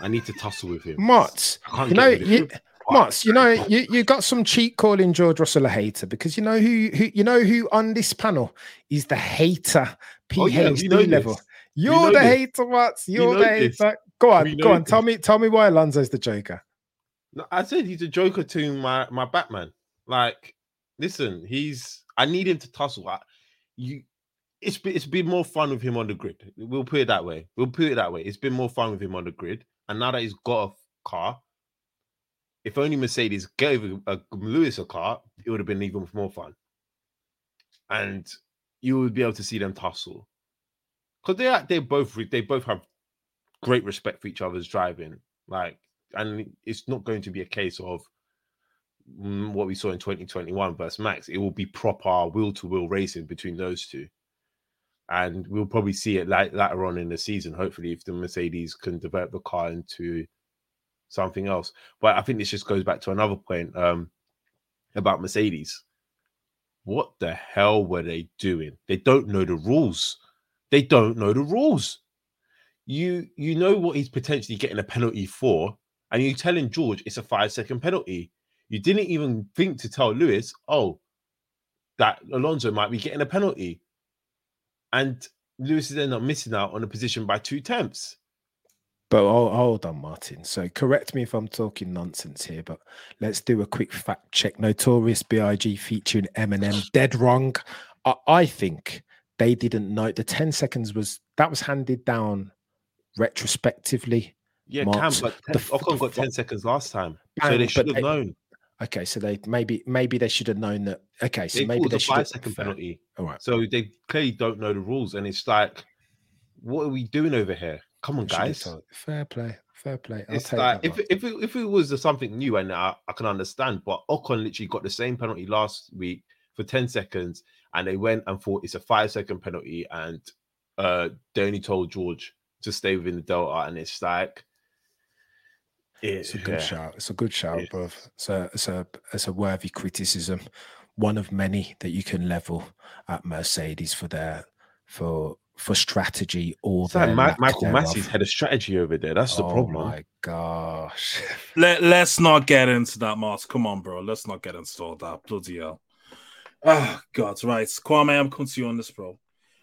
I need to tussle with him. Mott, you know, you, him. You know, you, you got some cheat calling George Russell a hater because you know who, who you know who on this panel is the hater Oh, yeah, level. this. You're the this. hater, Mott. You're the this. hater. Go on, go on. Tell me, tell me why Alonso's the Joker. No, I said he's a Joker to my my Batman. Like, listen, he's. I need him to tussle. I, you, it's been it's been more fun with him on the grid. We'll put it that way. We'll put it that way. It's been more fun with him on the grid, and now that he's got a car, if only Mercedes gave a, Lewis a car, it would have been even more fun. And you would be able to see them tussle. because they they both they both have great respect for each other's driving. Like, and it's not going to be a case of mm, what we saw in 2021 versus Max. It will be proper wheel to wheel racing between those two. And we'll probably see it like later on in the season, hopefully, if the Mercedes can develop the car into something else. But I think this just goes back to another point um, about Mercedes. What the hell were they doing? They don't know the rules. They don't know the rules. You you know what he's potentially getting a penalty for, and you're telling George it's a five second penalty. You didn't even think to tell Lewis, oh, that Alonso might be getting a penalty. And Lewis is end up missing out on a position by two tenths. But hold, hold on, Martin. So correct me if I'm talking nonsense here, but let's do a quick fact check. Notorious B.I.G. featuring Eminem, dead wrong. I, I think they didn't know the 10 seconds was that was handed down retrospectively. Yeah. Cam, but The ten, Ocon got the 10 seconds last time. so they should have they- known. Okay, so they maybe maybe they should have known that. Okay, so They maybe they a should five have second penalty. All right. So they clearly don't know the rules, and it's like, what are we doing over here? Come on, guys. Fair play, fair play. I'll It's like if if it, if it was something new, and I, I can understand, but Ocon literally got the same penalty last week for ten seconds, and they went and thought it's a five second penalty, and uh they only told George to stay within the delta, and it's like, It's a good yeah. shout. It's a good shout, bruv. It's a, it's a it's a worthy criticism, one of many that you can level at Mercedes for their for for strategy or It's like their Ma- Michael thereof. Masi's head of strategy over there. That's the problem. oh problem. my gosh. Let Let's not get into that, Mars. Come on, bro. Let's not get into all that. Bloody hell. Oh God, right. Kwame, I'm coming to you on this, bro.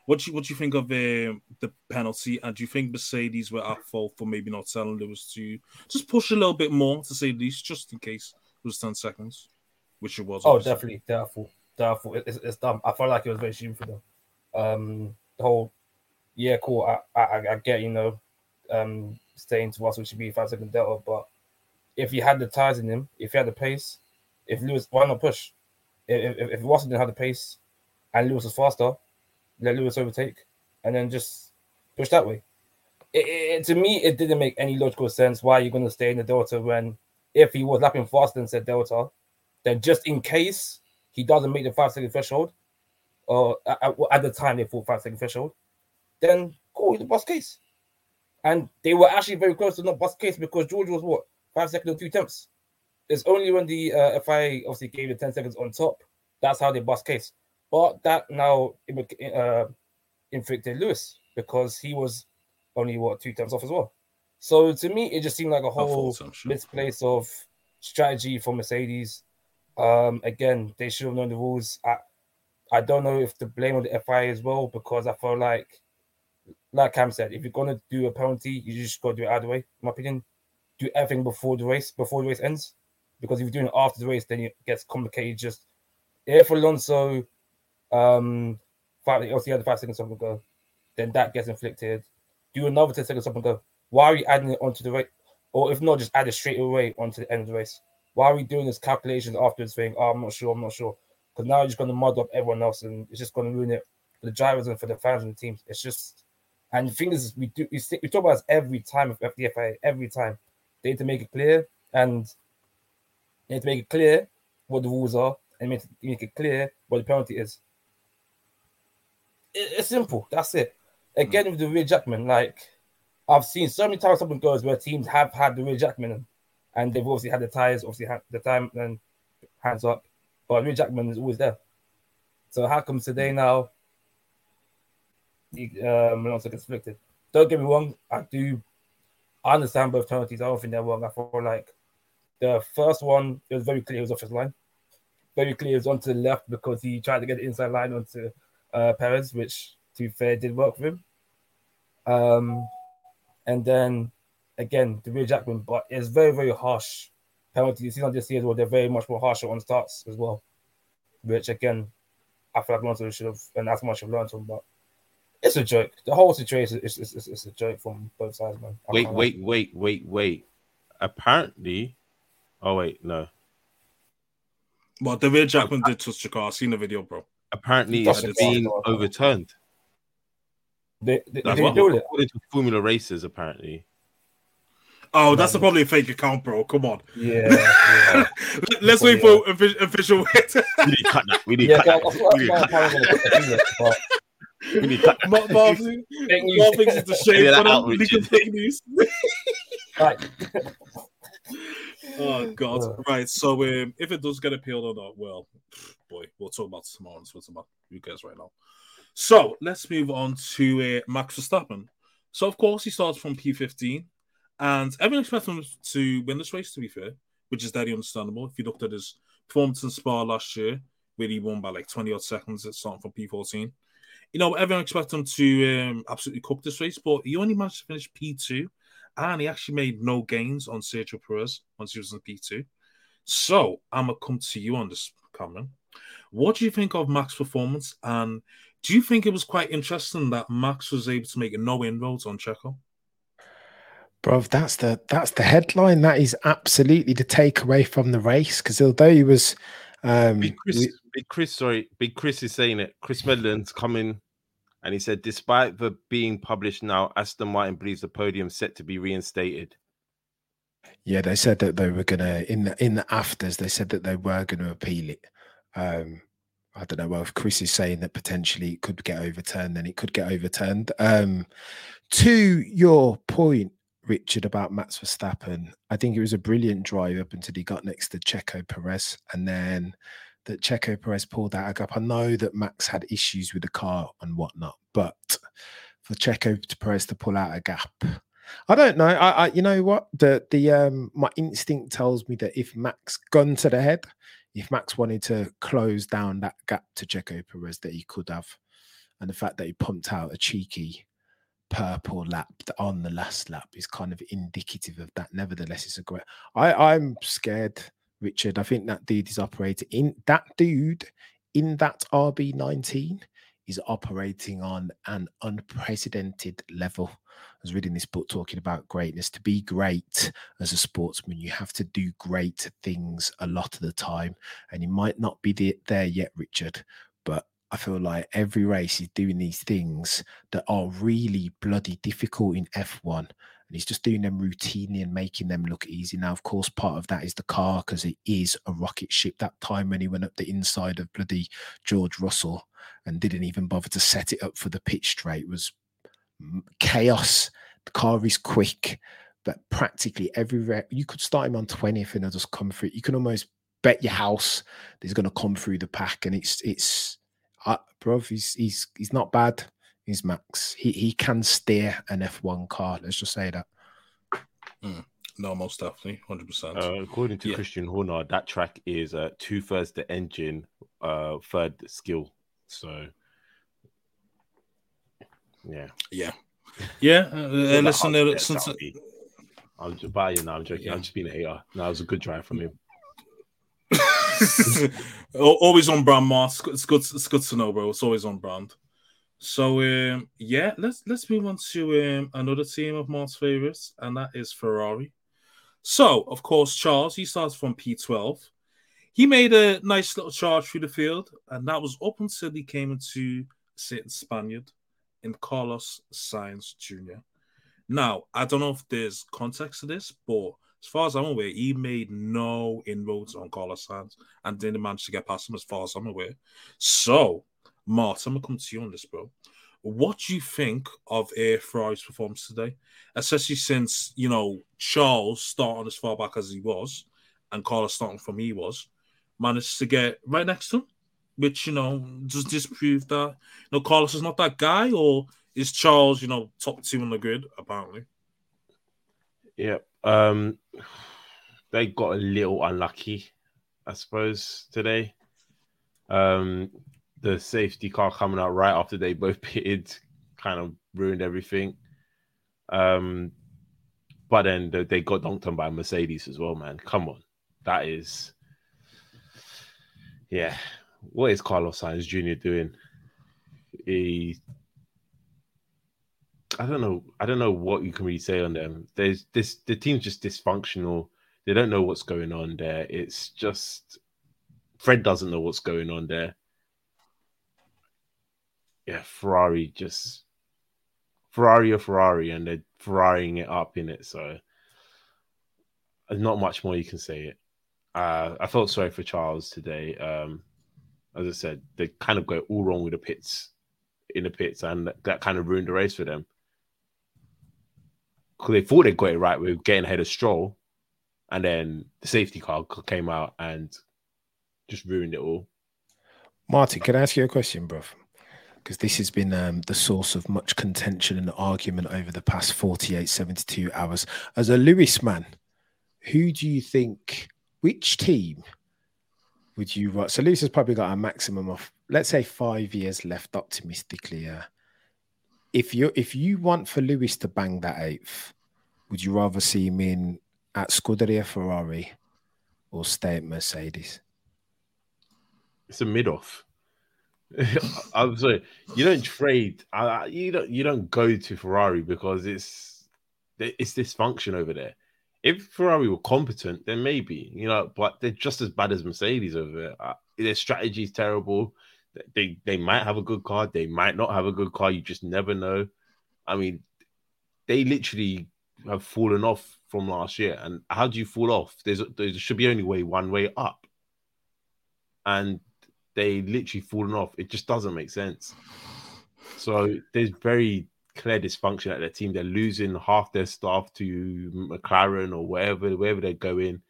What do you what do you think of um the penalty? And do you think Mercedes were at fault for maybe not telling Lewis to just push a little bit more to say the least, just in case it was 10 seconds, which it was. Oh, obviously. definitely, doubtful, doubtful. It, it's, it's dumb. I felt like it was very stupid for them. Um, the whole, yeah, cool. I, I, I get you know, um, staying to us, which should be five second delta. But if you had the tires in him, if you had the pace, if Lewis, why not push? If if, if Russell didn't have the pace, and Lewis was faster, let Lewis overtake, and then just push that way. It, it, to me, it didn't make any logical sense why you're going to stay in the delta when if he was lapping faster than said delta, then just in case he doesn't make the five second threshold, or at, at- at the time they thought five second threshold, then cool, the bust case. And they were actually very close to not bust case because George was what five seconds and two tenths. It's only when the uh, FIA obviously gave the 10 seconds on top, that's how they bust case. But that now uh, inflicted Lewis because he was only what two tenths off as well. So to me, it just seemed like a whole misplace of strategy for Mercedes. Um, again, they should have known the rules. I, I don't know if to blame on the FI as well because I feel like, like Cam said, if you're gonna do a penalty, you just gotta do it either way. In my opinion, do everything before the race, before the race ends, because if you're doing it after the race, then it gets complicated. Just if Alonso, um, five, obviously had the five seconds something go, then that gets inflicted. Do another ten seconds something go. Why are you adding it onto the race? Or if not, just add it straight away onto the end of the race. Why are we doing this calculations afterwards saying, oh, I'm not sure, I'm not sure? Because now you're just going to mud up everyone else and it's just going to ruin it for the drivers and for the fans and the teams. It's just, and the thing is, we do we, we talk about this every time the FIA, every time. They need to make it clear and they need to make it clear what the rules are and make, make it clear what the penalty is. It- it's simple. That's it. Again, with the rear Jackman, like I've seen so many times something goes where teams have had the rear Jackman and they've obviously had the tires, obviously had the time and hands up, but rear Jackman is always there. So how come today now? Um, Alonso gets afflicted. Don't get me wrong, I do. I understand both penalties. I don't think they're wrong. I feel like the first one it was very clear it was off his line. Very clear it was onto the left because he tried to get the inside line onto uh, Perez, which to be fair did work for him. Um, and then again the rear Jackman, but it's very very harsh penalties. You see on this year as well, they're very much more harsher on starts as well, which again I feel like Alonso should have and that's much have learned from. But it's a joke. The whole situation is, is, is, is a joke from both sides, man. I Wait, can't lie. wait, wait, wait, wait. Apparently, oh wait, no. But the rear Jackman did touch the car. I seen the video, bro. Apparently, That's it's a been overturned. They, they, That's they what build it. according to Formula Races, apparently. Oh, that's probably a fake account, bro. Come on. Yeah. yeah. Let's wait for official. We need to cut that. We need yeah, to cut I, I, that. Thought We need to I cut that. We thinks it's a shame for them. outreach Legal is- fake news. Oh God! Right. So um, if it does get appealed or not, well, boy, we'll talk about it tomorrow. So about who cares right now? So let's move on to uh, Max Verstappen. So of course he starts from P15, and everyone expects him to win this race. To be fair, which is very understandable. If you looked at his performance in Spa last year, where he won by like 20 odd seconds, at starting from P14. You know, everyone expected him to um, absolutely cook this race, but he only managed to finish P2 and he actually made no gains on Sergio Perez once he was in P2. So I'm gonna come to you on this, Cameron. What do you think of Max's performance, and do you think it was quite interesting that Max was able to make no inroads on Checo? Bro, that's the that's the headline. That is absolutely the takeaway from the race. Because although he was, um, Big Chris, we- Big Chris, sorry, Big Chris is saying it. Chris Medland's coming, and he said, despite the being published now, Aston Martin believes the podium set to be reinstated. yeah, they said that they were gonna in the in the afters. They said that they were gonna appeal it. Um, I don't know. Well, if Chris is saying that potentially it could get overturned, then it could get overturned. Um, to your point, Richard, about Max Verstappen, I think it was a brilliant drive up until he got next to Checo Perez, and then that Checo Perez pulled that gap. I know that Max had issues with the car and whatnot, but for Checo Perez to pull out a gap, I don't know. I, I you know what the the um my instinct tells me that if Max gun to the head, if Max wanted to close down that gap to Checo Perez, that he could have, and the fact that he pumped out a cheeky purple lap on the last lap is kind of indicative of that. Nevertheless, it's a great. I I'm scared, Richard. I think that dude is operating in that dude in that RB nineteen is operating on an unprecedented level. I was reading this book talking about greatness. To be great as a sportsman, you have to do great things a lot of the time. And you might not be there yet, Richard, but I feel like every race is doing these things that are really bloody difficult in F1. And he's just doing them routinely and making them look easy. Now, of course, part of that is the car because it is a rocket ship. That time when he went up the inside of bloody George Russell and didn't even bother to set it up for the pitch straight was chaos. The car is quick, but practically every rep, you could start him on 20th and he'll just come through. You can almost bet your house that he's going to come through the pack. And it's, it's, uh, bro, he's, he's, he's not bad. He's Max. He, he can steer an F1 car. Let's just say that. No, most definitely, hundred percent. Uh, according to Yeah. Christian Horner, that track is uh, two thirds the engine, uh, third skill. So, yeah. Yeah, yeah. Uh, uh, listen, uh, since Saudi. I'm just by you now. I'm joking. I'm just being a hater. No, it was a good drive from him. Always on brand, Mars. It's good. It's good to know, bro. It's always on brand. So um, yeah, let's let's move on to um, another team of Mars favorites, and that is Ferrari. So of course, Charles he starts from P12. He made a nice little charge through the field, and that was up until he came into certain Spaniard in Carlos Sainz Jr. Now, I don't know if there's context to this, but as far as I'm aware, he made no inroads on Carlos Sainz and didn't manage to get past him, as far as I'm aware. So, Martin, I'm gonna come to you on this, bro. What do you think of Air Ferrari's performance today, especially since you know Charles starting as far back as he was, and Carlos starting from he was, managed to get right next to him, which you know does disprove that you know Carlos is not that guy, or is Charles you know top two on the grid apparently? Yeah. Um, they got a little unlucky, I suppose, today. Um, the safety car coming out right after they both pitted kind of ruined everything. Um, but then they, got dunked on by Mercedes as well, man. Come on, that is, yeah. What is Carlos Sainz Jr. doing? He I don't know. I don't know what you can really say on them. There's this. The team's just dysfunctional. They don't know what's going on there. It's just Fred doesn't know what's going on there. Yeah, Ferrari just Ferrari or Ferrari, and they're Ferraring it up in it. So not much more you can say. It. Uh, I felt sorry for Charles today. Um, as I said, they kind of go all wrong with the pits in the pits, and that, that kind of ruined the race for them. Because they thought they got it right with getting ahead of Stroll, and then the safety car came out and just ruined it all. Martin, can I ask you a question, bruv? Because this has been um, the source of much contention and argument over the past 48, 72 hours. As a Lewis man, who do you think, which team would you write? So Lewis has probably got a maximum of, let's say, five years left optimistically. If you if you want for Lewis to bang that eighth, would you rather see him in at Scuderia Ferrari or stay at Mercedes? It's a mid off. I'm sorry, you don't trade. Uh, you don't. You don't go to Ferrari because it's it's dysfunction over there. If Ferrari were competent, then maybe you know, but they're just as bad as Mercedes over there. Uh, their strategy is terrible. They they might have a good car, they might not have a good car. You just never know. I mean, they literally have fallen off from last year. And how do you fall off? There's there should be only way one way up, and they literally fallen off. It just doesn't make sense. So there's very clear dysfunction at their team. They're losing half their staff to McLaren or wherever wherever they're going.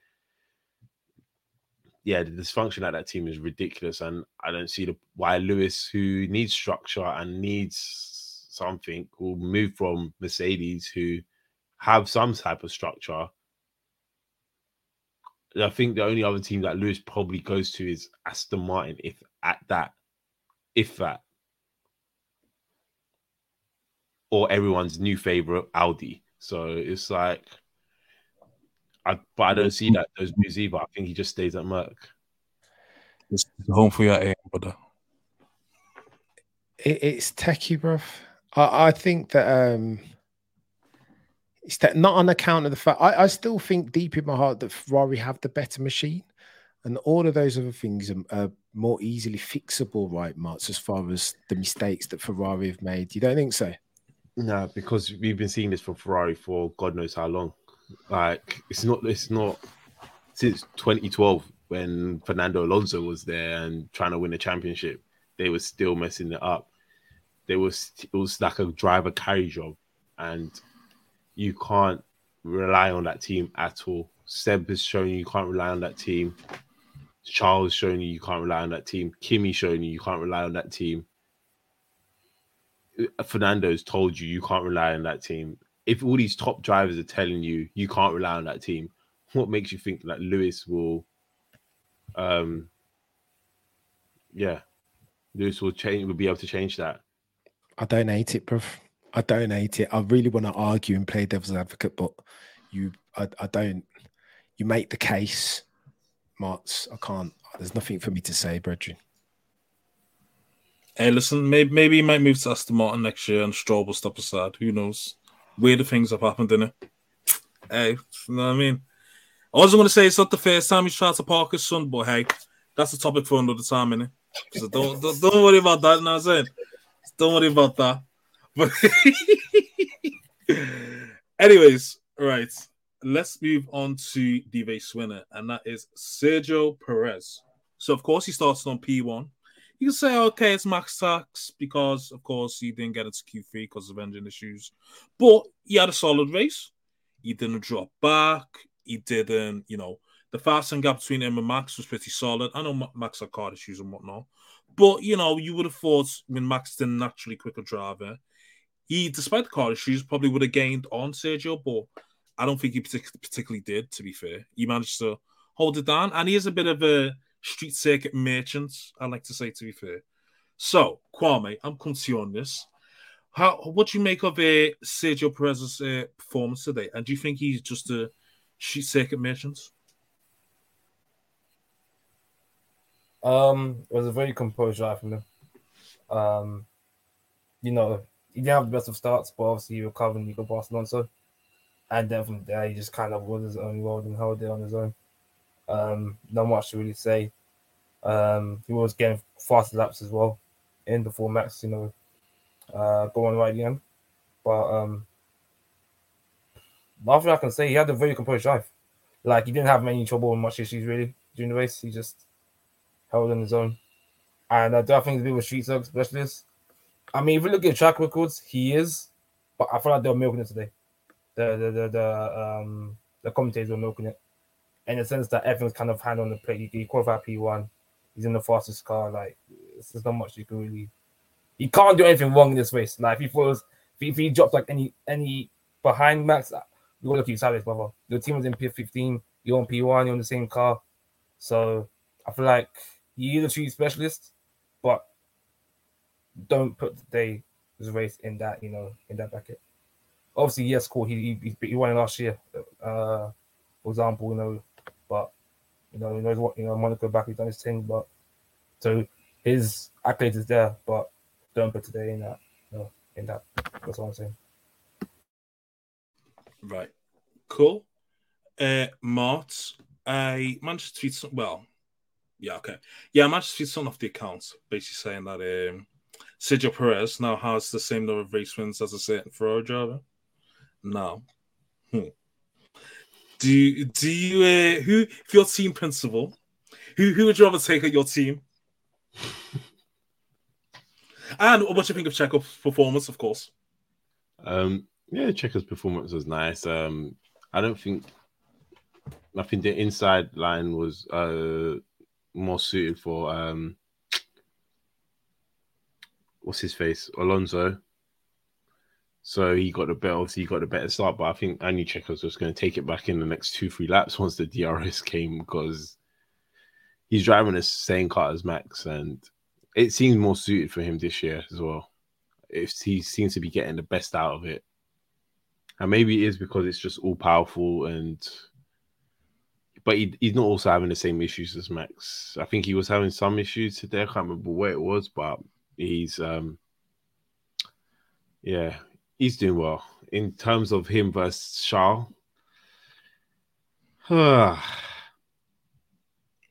Yeah, the dysfunction at that team is ridiculous, and I don't see the why Lewis, who needs structure and needs something, will move from Mercedes, who have some type of structure. I think the only other team that Lewis probably goes to is Aston Martin, if at that, if that, or everyone's new favorite Audi. So it's like, I but I don't see that those moves either. I think he just stays at Merc. It's home for your aim, brother. It, it's techie, bruv. I, I think that um it's that not on account of the fact I, I still think deep in my heart that Ferrari have the better machine, and all of those other things are, are more easily fixable, right, Marks, as far as the mistakes that Ferrari have made. You don't think so? No, because we've been seeing this from Ferrari for God knows how long. Like it's not it's not since 2012 when Fernando Alonso was there and trying to win a championship, they were still messing it up. There was it was like a driver carry job, and you can't rely on that team at all. Seb has shown you you can't rely on that team. Charles showing you you can't rely on that team. Kimi showing you you can't rely on that team. Fernando's told you you can't rely on that team. If all these top drivers are telling you you can't rely on that team, what makes you think that Lewis will um yeah, Lewis will change will be able to change that? I don't hate it, bruv. I don't hate it. I really want to argue and play devil's advocate, but you, I, I don't. You make the case, Marts. I can't. There's nothing for me to say, Brethren. Hey, listen, maybe maybe he might move to Aston Martin next year and Stroll will step aside. Who knows? Weirder things have happened, in it. Hey, you know what I mean? I wasn't going to say it's not the first time he's tried to park his son, but hey, that's a topic for another time, innit? So don't, don't, don't worry about that, you know what I'm saying? Don't worry about that. But anyways, right. Let's move on to the race winner, and that is Sergio Perez. So of course he started on P1. You can say, okay, it's max tax because of course he didn't get into Q3 because of engine issues. But he had a solid race. He didn't drop back. He didn't, you know, the fasting gap between him and Max was pretty solid. I know Max had car issues and whatnot. But you know, you would have thought when Max didn't naturally quicker driver, he, despite the car issues, probably would have gained on Sergio, but I don't think he partic- particularly did, to be fair. He managed to hold it down, and he is a bit of a street circuit merchant, I like to say, to be fair. So, Kwame, I'm coming to you on this. How what do you make of uh, Sergio Perez's uh, performance today? And do you think he's just a street circuit merchant? Um, it was a very composed drive from him. Um, you know, he didn't have the best of starts, but obviously he recovered and he got past Alonso. And then from there, he just kind of was his own world and held it on his own. Um, not much to really say. Um, he was getting faster laps as well in the four max, you know, uh, going right at the end. But um, nothing I can say. He had a very composed drive. Like he didn't have many trouble and much issues really during the race. He just held on his own. And I do think he's a bit of a street dog specialist. I mean, if you look at track records, he is, but I feel like they were milking it today. The the the, the um the commentators were milking it. In the sense that everyone's kind of hand on the plate. He, he qualified P one. He's in the fastest car. Like there's not much you can really. He can't do anything wrong in this race. Like if he falls, if he, if he drops like any any behind Max, you gotta keep silence, brother. Your team was in P15. You're on P1. You're on the same car. So I feel like he is a street specialist, but don't put today's race in that you know in that bracket. Obviously, yes, cool. He he, he won last year, uh, for example, you know, but you know he knows what you know. Monaco back, he's done his thing, but so his accolades is there, but don't put today in that. You know, in that. That's what I'm saying. Right. Cool. Uh, Mart, I some. Well, yeah, okay. Yeah, to tweet something off the account, basically saying that um, Sergio Perez now has the same number of race wins as a certain Ferrari driver. Now, hmm. do you, do you, uh, who, if your team principal, who, who would you rather take at your team? and what do you think of Checo's performance, of course? Um, yeah, Checo's performance was nice. Um, I don't think I think the inside line was uh more suited for um what's his face Alonso. So he got the better. Obviously, he got the better start, but I think I knew Checo's just going to take it back in the next two, three laps once the DRS came because he's driving the same car as Max, and it seems more suited for him this year as well. If he seems to be getting the best out of it, and maybe it is because it's just all powerful and but he, he's not also having the same issues as Max. I think he was having some issues today. I can't remember where it was, but he's um yeah, he's doing well. In terms of him versus Charles.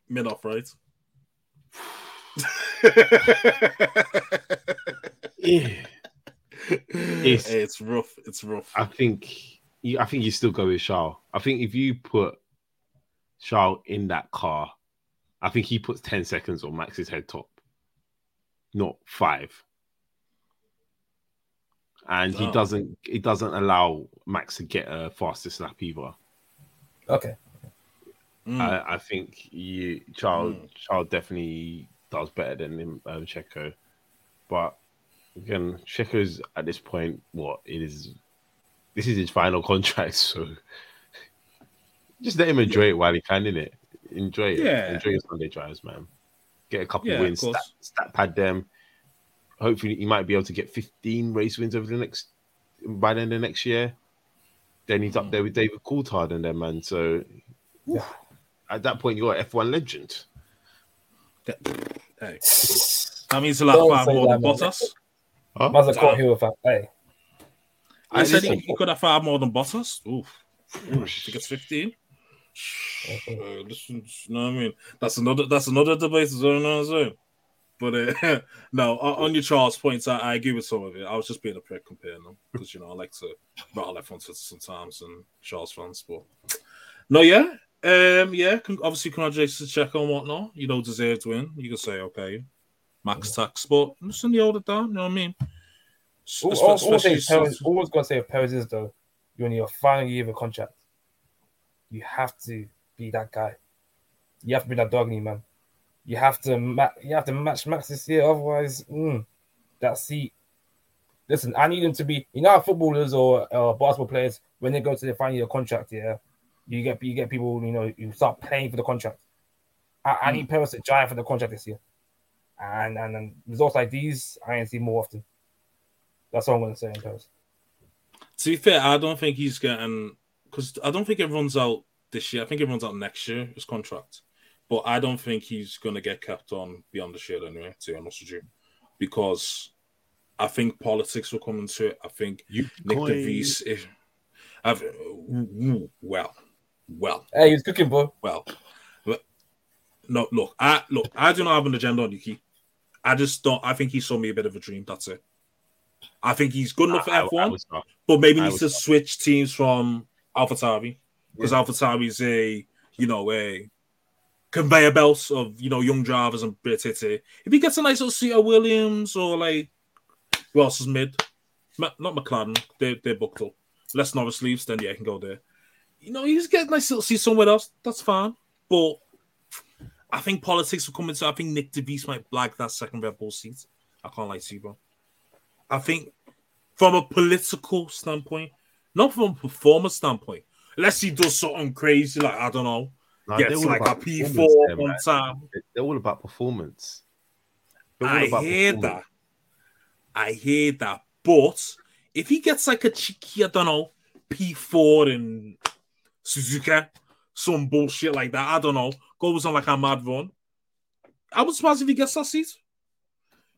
Mid off, right? yeah. It's, it's rough. It's rough. I think I think you still go with Charles. I think if you put Charles in that car, I think he puts 10 seconds on Max's head top, not five. And he Oh. doesn't he doesn't allow Max to get a fastest lap either. Okay. I, I think you Charles Charles definitely does better than him, um, Checo, but again, Checo's at this point what it is. This is his final contract, so just let him enjoy it while he can. In it, enjoy it. Yeah. enjoy your Sunday drives, man. Get a couple Yeah, of wins, course. stat, stat pad them. Hopefully, he might be able to get 15 race wins over the next by the end of next year. Then he's up hmm. there with David Coulthard and them, man. So at that point, you're an F1 legend. Hey. That means a lot Don't five more than man. Bottas. Huh? Man's a Coulthard fan. Hey. I said he, he could have five more than Bottas. Oof. Oof. I think it's 15. Uh, listen, you know what I mean? That's another that's another debate as well, you know what I'm saying? But uh, no, on, your Charles points, I, I agree with some of it. I was just being a prick comparing them because you know I like to rattle F1 Twitter sometimes and Charles fans, but no, yeah, um, yeah. Obviously, congratulations to Checo and whatnot. You know, deserved win. You can say okay, max tax, but listen, you hold it down. You know what I mean? All, Espe- all, all, especially say Perez, since- always got to say Perez is though, you're in your final year of a contract. You have to be that guy. You have to be that dog in man. You have to ma- you have to match Max this year, otherwise, mm, that seat. Listen, I need him to be. You know, how footballers or uh, basketball players when they go to their final year contract, yeah, you get you get people. You know, you start paying for the contract. I, I need Perez to drive for the contract this year, and and, and results like these, I ain't see more often. That's all I'm gonna say in Paris. To be fair, I don't think he's getting because I don't think it runs out this year. I think it runs out next year, his contract. But I don't think he's going to get kept on beyond the year anyway, to be honest with you. Because I think politics will come into it. I think Nick coin. de Vries, if, I've, well, well, Hey, he's cooking, boy. well. No, look, I look, I do not have an agenda on Yuki. I just don't. I think he saw me a bit of a dream. That's it. I think he's good enough for I- I- I F1, but maybe I needs would to switch teams from AlphaTauri because AlphaTauri is a you know a conveyor belt of you know young drivers and bit it. If he gets a nice little seat of Williams or like who else is mid? Ma- not McLaren, they they're booked up. Less Norris leaves, then yeah, I can go there. You know, he's getting a nice little seat somewhere else. That's fine, but I think politics will come into. I think Nyck de Vries might blag that second Red Bull seat. I can't lie to you, bro. I think from a political standpoint, not from a performance standpoint. Unless he does something crazy, like I don't know, they're gets like a P four one man. time. They're all about performance. All I about hear performance. that. I hear that. But if he gets like a cheeky, I don't know, P4 in Suzuka, some bullshit like that, I don't know, goes on like a mad run. I would surprise if he gets that seat.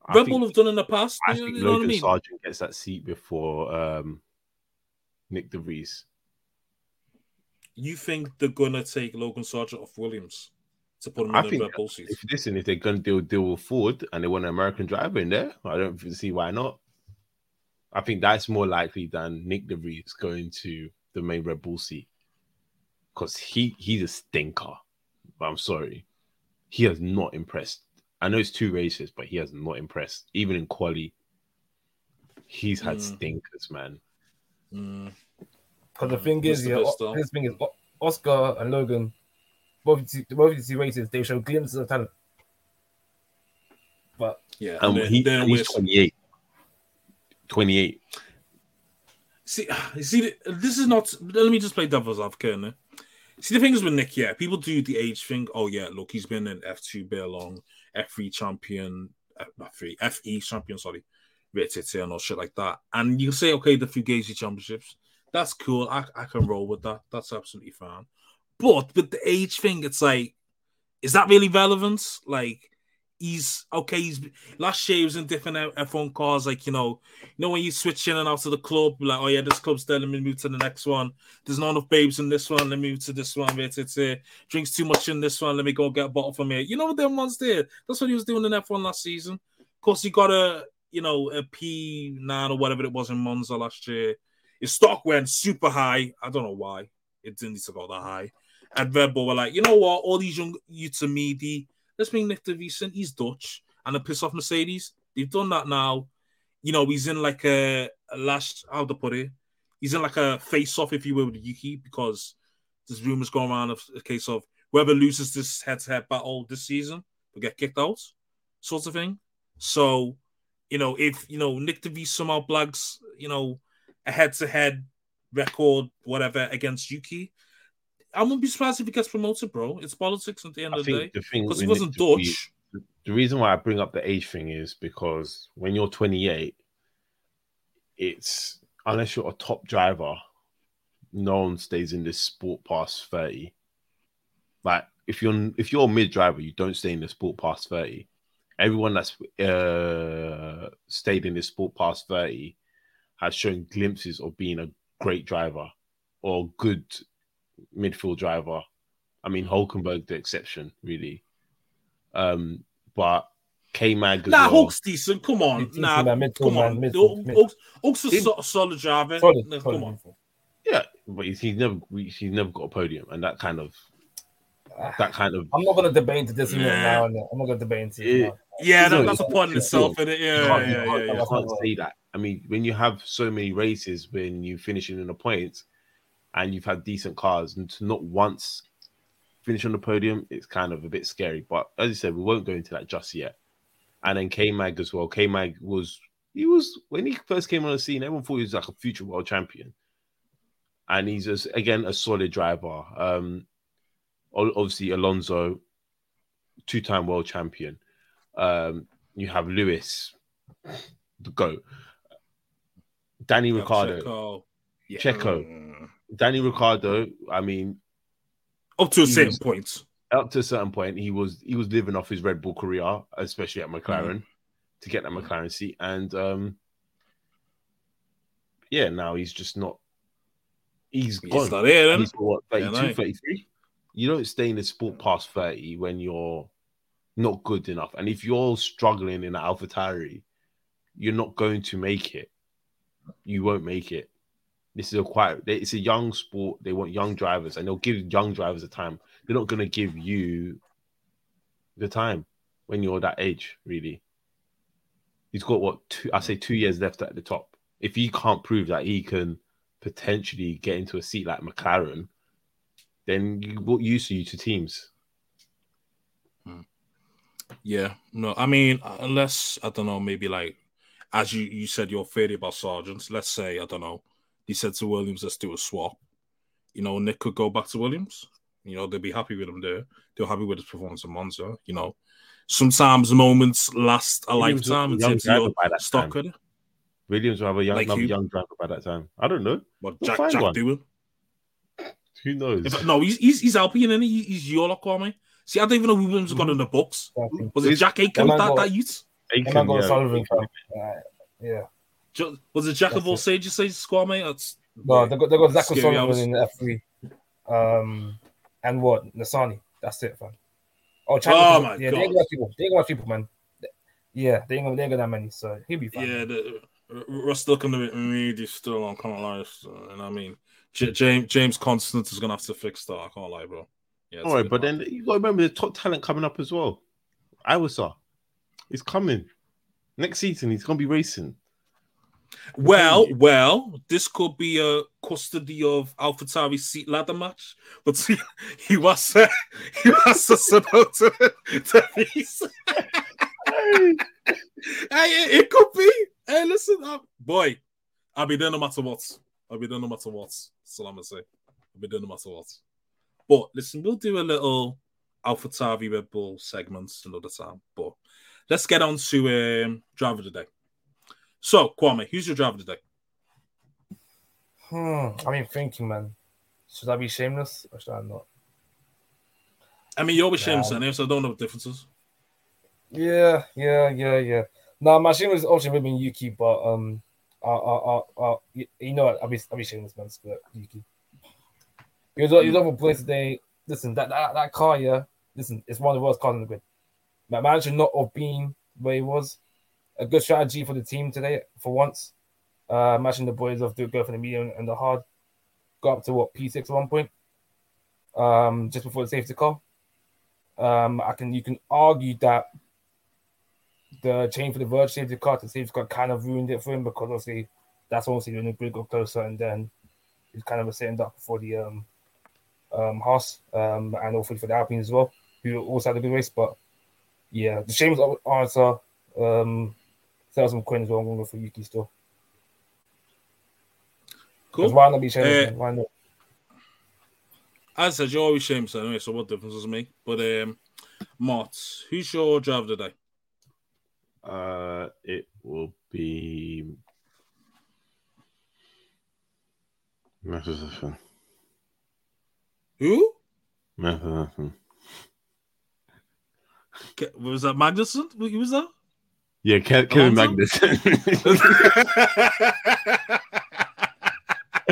I Red Bull have done in the past. I you know, think know what I Logan mean? Sargeant gets that seat before um, Nyck de Vries. You think they're gonna take Logan Sargeant off Williams to put him I in the Red Bull seat? if listen, if they're gonna deal deal with Ford and they want an American driver in there, I don't see why not. I think that's more likely than Nyck de Vries going to the main Red Bull seat because he he's a stinker. But I'm sorry, he has not impressed. I know it's two races, but he has not impressed. Even in quali, he's had Mm. stinkers, man. Because the thing is, yeah, Pistol. this thing is Oscar and Logan, both of these- both of these races, they show glimpses of talent. But yeah, Um, then- he, then and he's with- 28. 28. See, see, this is not. Let me just play devil's advocate. innit? See, the thing is with Nick, yeah, people do the age thing. Oh yeah, look, he's been an F two bear long, F three champion, F not three, FE champion, sorry, and all shit like that. And you say, okay, the Fugazi championships, that's cool. I, I can roll with that. That's absolutely fine. But with the age thing, it's like, is that really relevant? Like, he's okay. He's last year he was in different F- F1 cars, like you know, you know when you switch in and out of the club, like oh yeah, this club's dead. Let me move to the next one. There's not enough babes in this one. Let me move to this one. It's uh, drinks too much in this one. Let me go get a bottle from here. You know what them ones did? That's what he was doing in F1 last season. Of course, he got a you know a P nine or whatever it was in Monza last year. His stock went super high. I don't know why it didn't need to go that high. And Red Bull were like, you know what? All these young meaty. Let's bring Nyck de Vries in. He's Dutch and then piss off Mercedes. They've done that now. You know, he's in like a, a last, how to put it? He's in like a face off, if you will, with Yuki because there's rumors going around of a case of whoever loses this head to head battle this season will get kicked out, sort of thing. So, you know, if, you know, Nyck de Vries somehow blags, you know, a head to head record, whatever, against Yuki, I wouldn't be surprised if he gets promoted, bro. It's politics at the end I of the day. think the thing Because he wasn't Nick Dutch. The reason why I bring up the age thing is because when you're 28, it's unless you're a top driver, no one stays in this sport past 30. Like if you're if you're a mid driver, you don't stay in the sport past 30. Everyone that's uh, stayed in this sport past 30 has shown glimpses of being a great driver or good midfield driver. I mean, Hulkenberg the exception, really. Um, but K Mag as Nah, well. Hulk's decent. Come on. Mid- Nah, man, come man, on. mid- Hulk- mid- Hulk's Hulk's a Him- so- solid driver. Solid, No, solid. Come on. Yeah, but he's, he's never he's never got a podium, and that kind of that kind of I'm not gonna debate into this even Nah. now. I'm not gonna debate into it. Yeah. that, that's a point in it's itself, innit? You Yeah, yeah, yeah, yeah. you can't say that. I mean, when you have so many races, when you finishing in the points, and you've had decent cars, and to not once finish on the podium, it's kind of a bit scary. But as you said, we won't go into that just yet. And then K Mag as well. K Mag was he was when he first came on the scene, everyone thought he was like a future world champion, and he's just again a solid driver. Um, obviously Alonso, two-time world champion. Um, you have Lewis, the goat. Danny Ricciardo, Checo. Yeah. Checo, Danny Ricciardo. I mean, Up to a certain was- point. up to a certain point, he was he was living off his Red Bull career, especially at McLaren, Mm-hmm. to get that McLaren seat. And um, yeah, now he's just not. He's He's gone. not here, then. He's what, Yeah, no. 33? You don't stay in the sport past 30 when you're not good enough. And if you're struggling in AlphaTauri, you're not going to make it. you won't make it. This is a quite. It's a young sport. They want young drivers, and they'll give young drivers the time. They're not going to give you the time when you're that age. Really, he's got what two? I say two years left at the top. If he can't prove that he can potentially get into a seat like McLaren, then what use are you to teams? Yeah, no, I mean, uh, unless I don't know, maybe like as you you said, your theory about sergeants. Let's say I don't know, he said to Williams, "Let's do a swap." You know, Nick could go back to Williams. You know, they'd be happy with him there. They're happy with his performance in Monza. You know, sometimes moments last uh, a Williams lifetime a young terms of your driver by that stock time. credit. Williams will have a young, Like young driver by that time. I don't know. What We'll Jack Jack doing? Who knows? If, no, he's he's, he's Alpine and he, he's your lock, Kwame. See, I don't even know who Williams got in the books. Was it Jack Aitken That that, got- that youth? That man got Sullivan, fam. Uh, yeah. Ju- Was it Jack of all sages, say squad mate? That's No, they got they got Zach Scary Sullivan hours. in the F three, um, and what Nasani. That's it, fam. Oh, Oh my yeah, they ain't God. got people. They ain't got people, man. Yeah, they ain't gonna, they ain't got that many, so he'll be fine. Yeah, the, R- Russ still can do it. Really, still on can't lie. so, And I mean, J- James James Constant is gonna have to fix that. I can't lie, bro. Yeah, All right, but hard. then you got to remember the top talent coming up as well. Iwasa, he's coming next season. He's gonna be racing. Well, well, this could be a custody of AlphaTauri seat ladder match, but he, he was uh, he was supposed to, to be. hey, it, could be. Hey, listen, uh, boy, I'll be there no matter what. I'll be there no matter what. That's all I'm gonna say. I'll be there no matter what. But listen, we'll do a little AlphaTauri Red Bull segments another time. But let's get on to um, driver today. So, Kwame, who's your driver today? the day? Hmm. I mean, thinking, man. Should I be shameless or should I not? I mean, you're always shameless, anyway, so I don't know the differences. Yeah, yeah, yeah, yeah. No, my shameless is also been Yuki, but um, I, I, I, I, you- you know, what, I'll be, I'll be shameless, man. But Yuki, he was over place today. Listen, that, that that car, yeah. Listen, it's one of the worst cars in the grid. My man should not have been where he was. A good strategy for the team today, for once. Uh, matching the boys off, do go for the medium and the hard. Got up to what P six at one point. Um, just before the safety car. Um, I can you can argue that the chain for the verge safety car to safety car kind of ruined it for him because obviously that's obviously when the grid got closer and then he's kind of a setting up for the um um Haas um and hopefully for the Alpine as well, who also had a good race. But yeah, the shameless answer, um sell some coin as well. I'm going to go for Yuki still. Cool. Why not be shameless? Uh. Why not? As I said, you're always shameless anyway, so what difference does it make? But, um, Mott, who's your driver of the day? Uh, it will be. Magnussen. Who? Magnussen. Ke- Was that Magnussen? Who was that? Yeah, Ke- Kevin Alonso? Magnussen.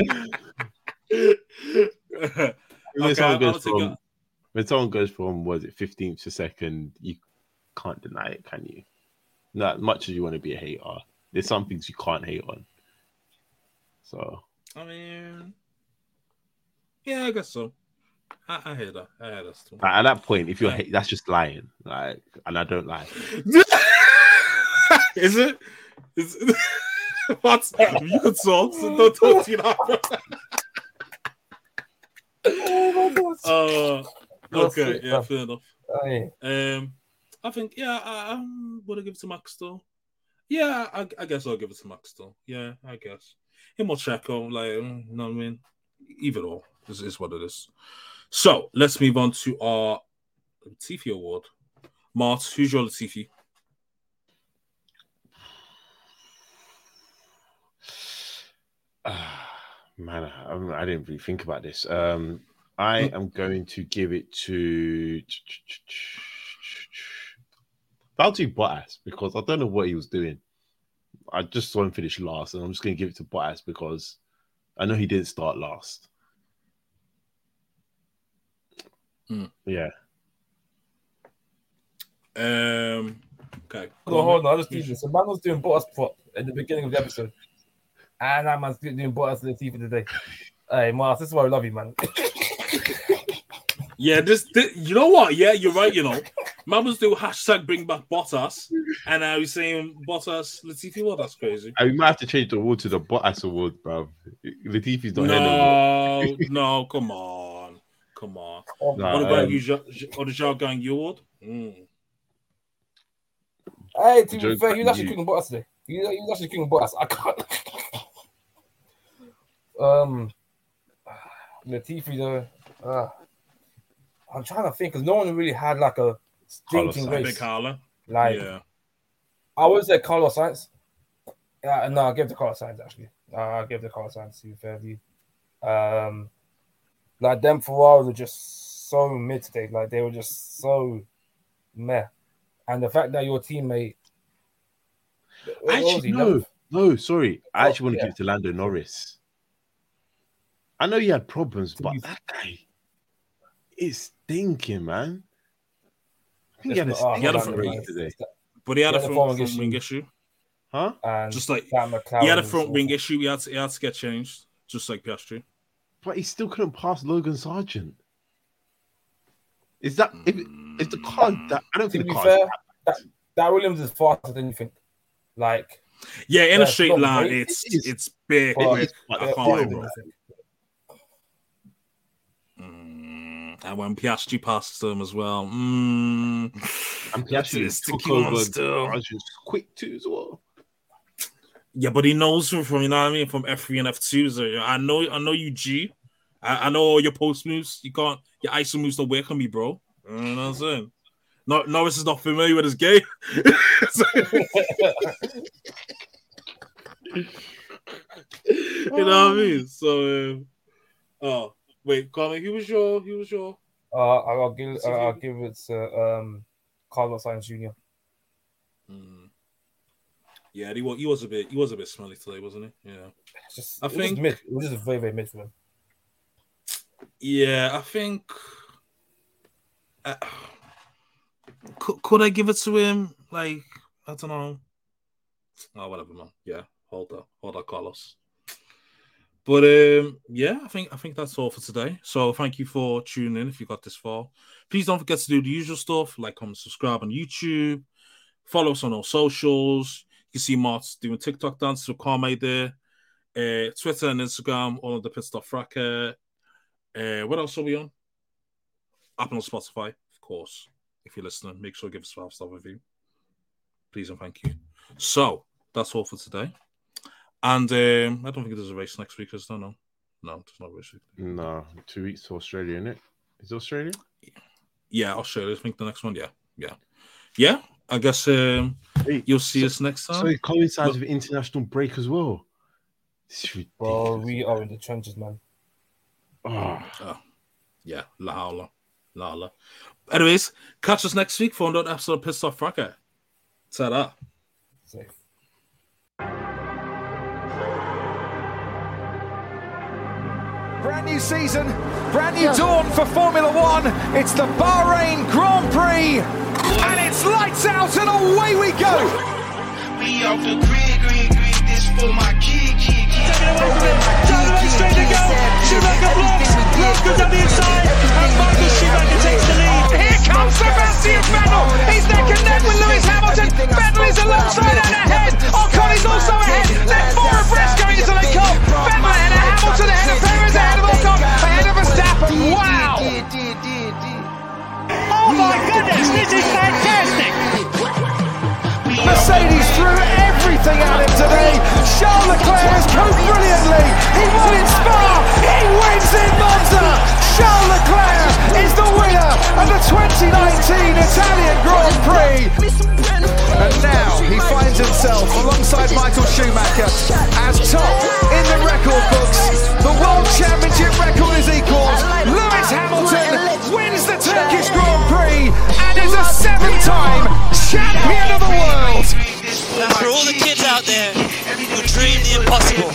when, Okay, someone I'll goes from, a- when someone goes from was it 15th to second, you can't deny it, can you? Not much as you want to be a hater. There's some things you can't hate on. So I mean, yeah, I guess so. I, I hear that. I hear that too. like, at that point, if you're hate, that's just lying. Like, and I don't lie. Is it? Is it? what? You can talk, so don't talk to you now. Uh, That's okay, it, yeah, fair enough. Aye. Um, I think yeah, I, I'm gonna give it to Max still. Yeah, I, I guess I'll give it to Max still. Yeah, I guess him or Checo, like, you know what I mean. Either or is, is what it is. So let's move on to our Latifi award. Mart, who's your Latifi? Man, I, I didn't really think about this. Um, I am going to give it to. I'll do Bottas because I don't know what he was doing. I just saw him finish last, and I'm just going to give it to Bottas because I know he didn't start last. Hmm. Yeah. Um, okay. No, hold on, I just need this. So man was doing Bottas prop at the beginning of the episode. And that man's doing Bottas to the teeth today. Hey, Mars, this is why I love you, man. Yeah, this, this, you know what? Yeah, you're right. You know, man was doing hashtag bring back Bottas, and now he's saying Bottas Latifi. What? That's crazy. I might have to change the award to the Bottas award, bro. Latifi's not here no No, no, come on, come on. Nah, what about um, you? Or the Zhao Gang award? Mm. Hey, to be fair, you actually kicking Bottas today. You you actually kicking Bottas. I can't. um, Latifi though. Uh, I'm trying to think because no one really had like a stinking race. Carla. Like, yeah. I would say Carlos Sainz. Yeah, no, I'll give the Carlos Sainz actually. Uh, I'll give the Carlos Sainz to be fair to. Um, like them Ferraris were just so mid today. Like they were just so meh. And the fact that your teammate actually no, no, sorry. I oh, actually want to yeah. give it to Lando Norris. I know you had problems, but that guy is stinking, man. I think he had a, ah, he had a front wing today. But he had, he had a front, front wing issue. Huh? And just like he had a front wing issue, he had to, he had to get changed, just like Piastri. But he still couldn't pass Logan Sargeant. Is that if, if the car that I don't think the car fair, that, that Williams is faster than you think. Like yeah, in a straight line, it's it's, it's big. But, I can't And when Piastri passes them as well. Mm, and Piastri is took over still. quick too as well. Yeah, but he knows him from you know what I mean from F three and F two. So I know I know you G. I, I know all your post moves. You can't your ISO moves don't work on me, bro. You know what I'm saying? No, Norris is not familiar with his game. you know what I mean? So, um, oh, Wait, Carmen, who was your who was your? Uh, I'll give uh, I'll give it to um, Carlos Sainz Jr. Mm. Yeah, he was he was a bit he was a bit smelly today, wasn't he? Yeah, just I think mid. It was just very very mid for him. Yeah, I think. Uh, could, could I give it to him? Like I don't know. Oh, whatever, man. Yeah, hold that, hold that, Carlos. But um, yeah, I think I think that's all for today. So thank you for tuning in. If you got this far, please don't forget to do the usual stuff like comment, subscribe on YouTube, follow us on all socials. You see Mart's doing TikTok dances with Carme there, uh, Twitter and Instagram, all of the Pitstop Fracas. Uh, what else are we on? Apple and Spotify, of course. If you're listening, make sure to give us a five star review. Please and thank you. So that's all for today. And um, I don't think there's a race next week. I don't know. No, there's not a race. No, two weeks to Australia, isn't it? Is it Australia? Yeah, Australia. I think the next one. Yeah, yeah, yeah. I guess um, hey, you'll see so, us next time. So it coincides but, with international break as well. Well, we are in the trenches, man. Oh. oh. Yeah, la la la. Anyways, catch us next week for another episode of Pissed Off Fracker. Ta-da. Brand new season, brand new dawn for Formula One. It's the Bahrain Grand Prix, and it's lights out and away we go. We off the grid, grid, grid. This for my kid, kid, kid. Taking away from him, down the way straight to go. Schumacher blocks, goes on the inside, and Michael Schumacher takes the lead. Here comes Sebastian Vettel. He's neck and neck with Lewis Hamilton. Vettel is alongside and ahead. Ocon is also ahead. Then four abreast going into the cup. Vettel ahead of Hamilton ahead of Perez my goodness, this is fantastic! Mercedes threw everything at him today. Charles Leclerc has coped brilliantly. He won in Spa. He wins in Monza. Charles Leclerc is the winner of the 2019 Italian Grand Prix. And now he finds himself alongside Michael Schumacher as top in the record books. The World Championship record is equalled. Lewis Hamilton wins the Turkish Grand Prix and is a seven-time champion of the world. For all the kids out there who dream the impossible.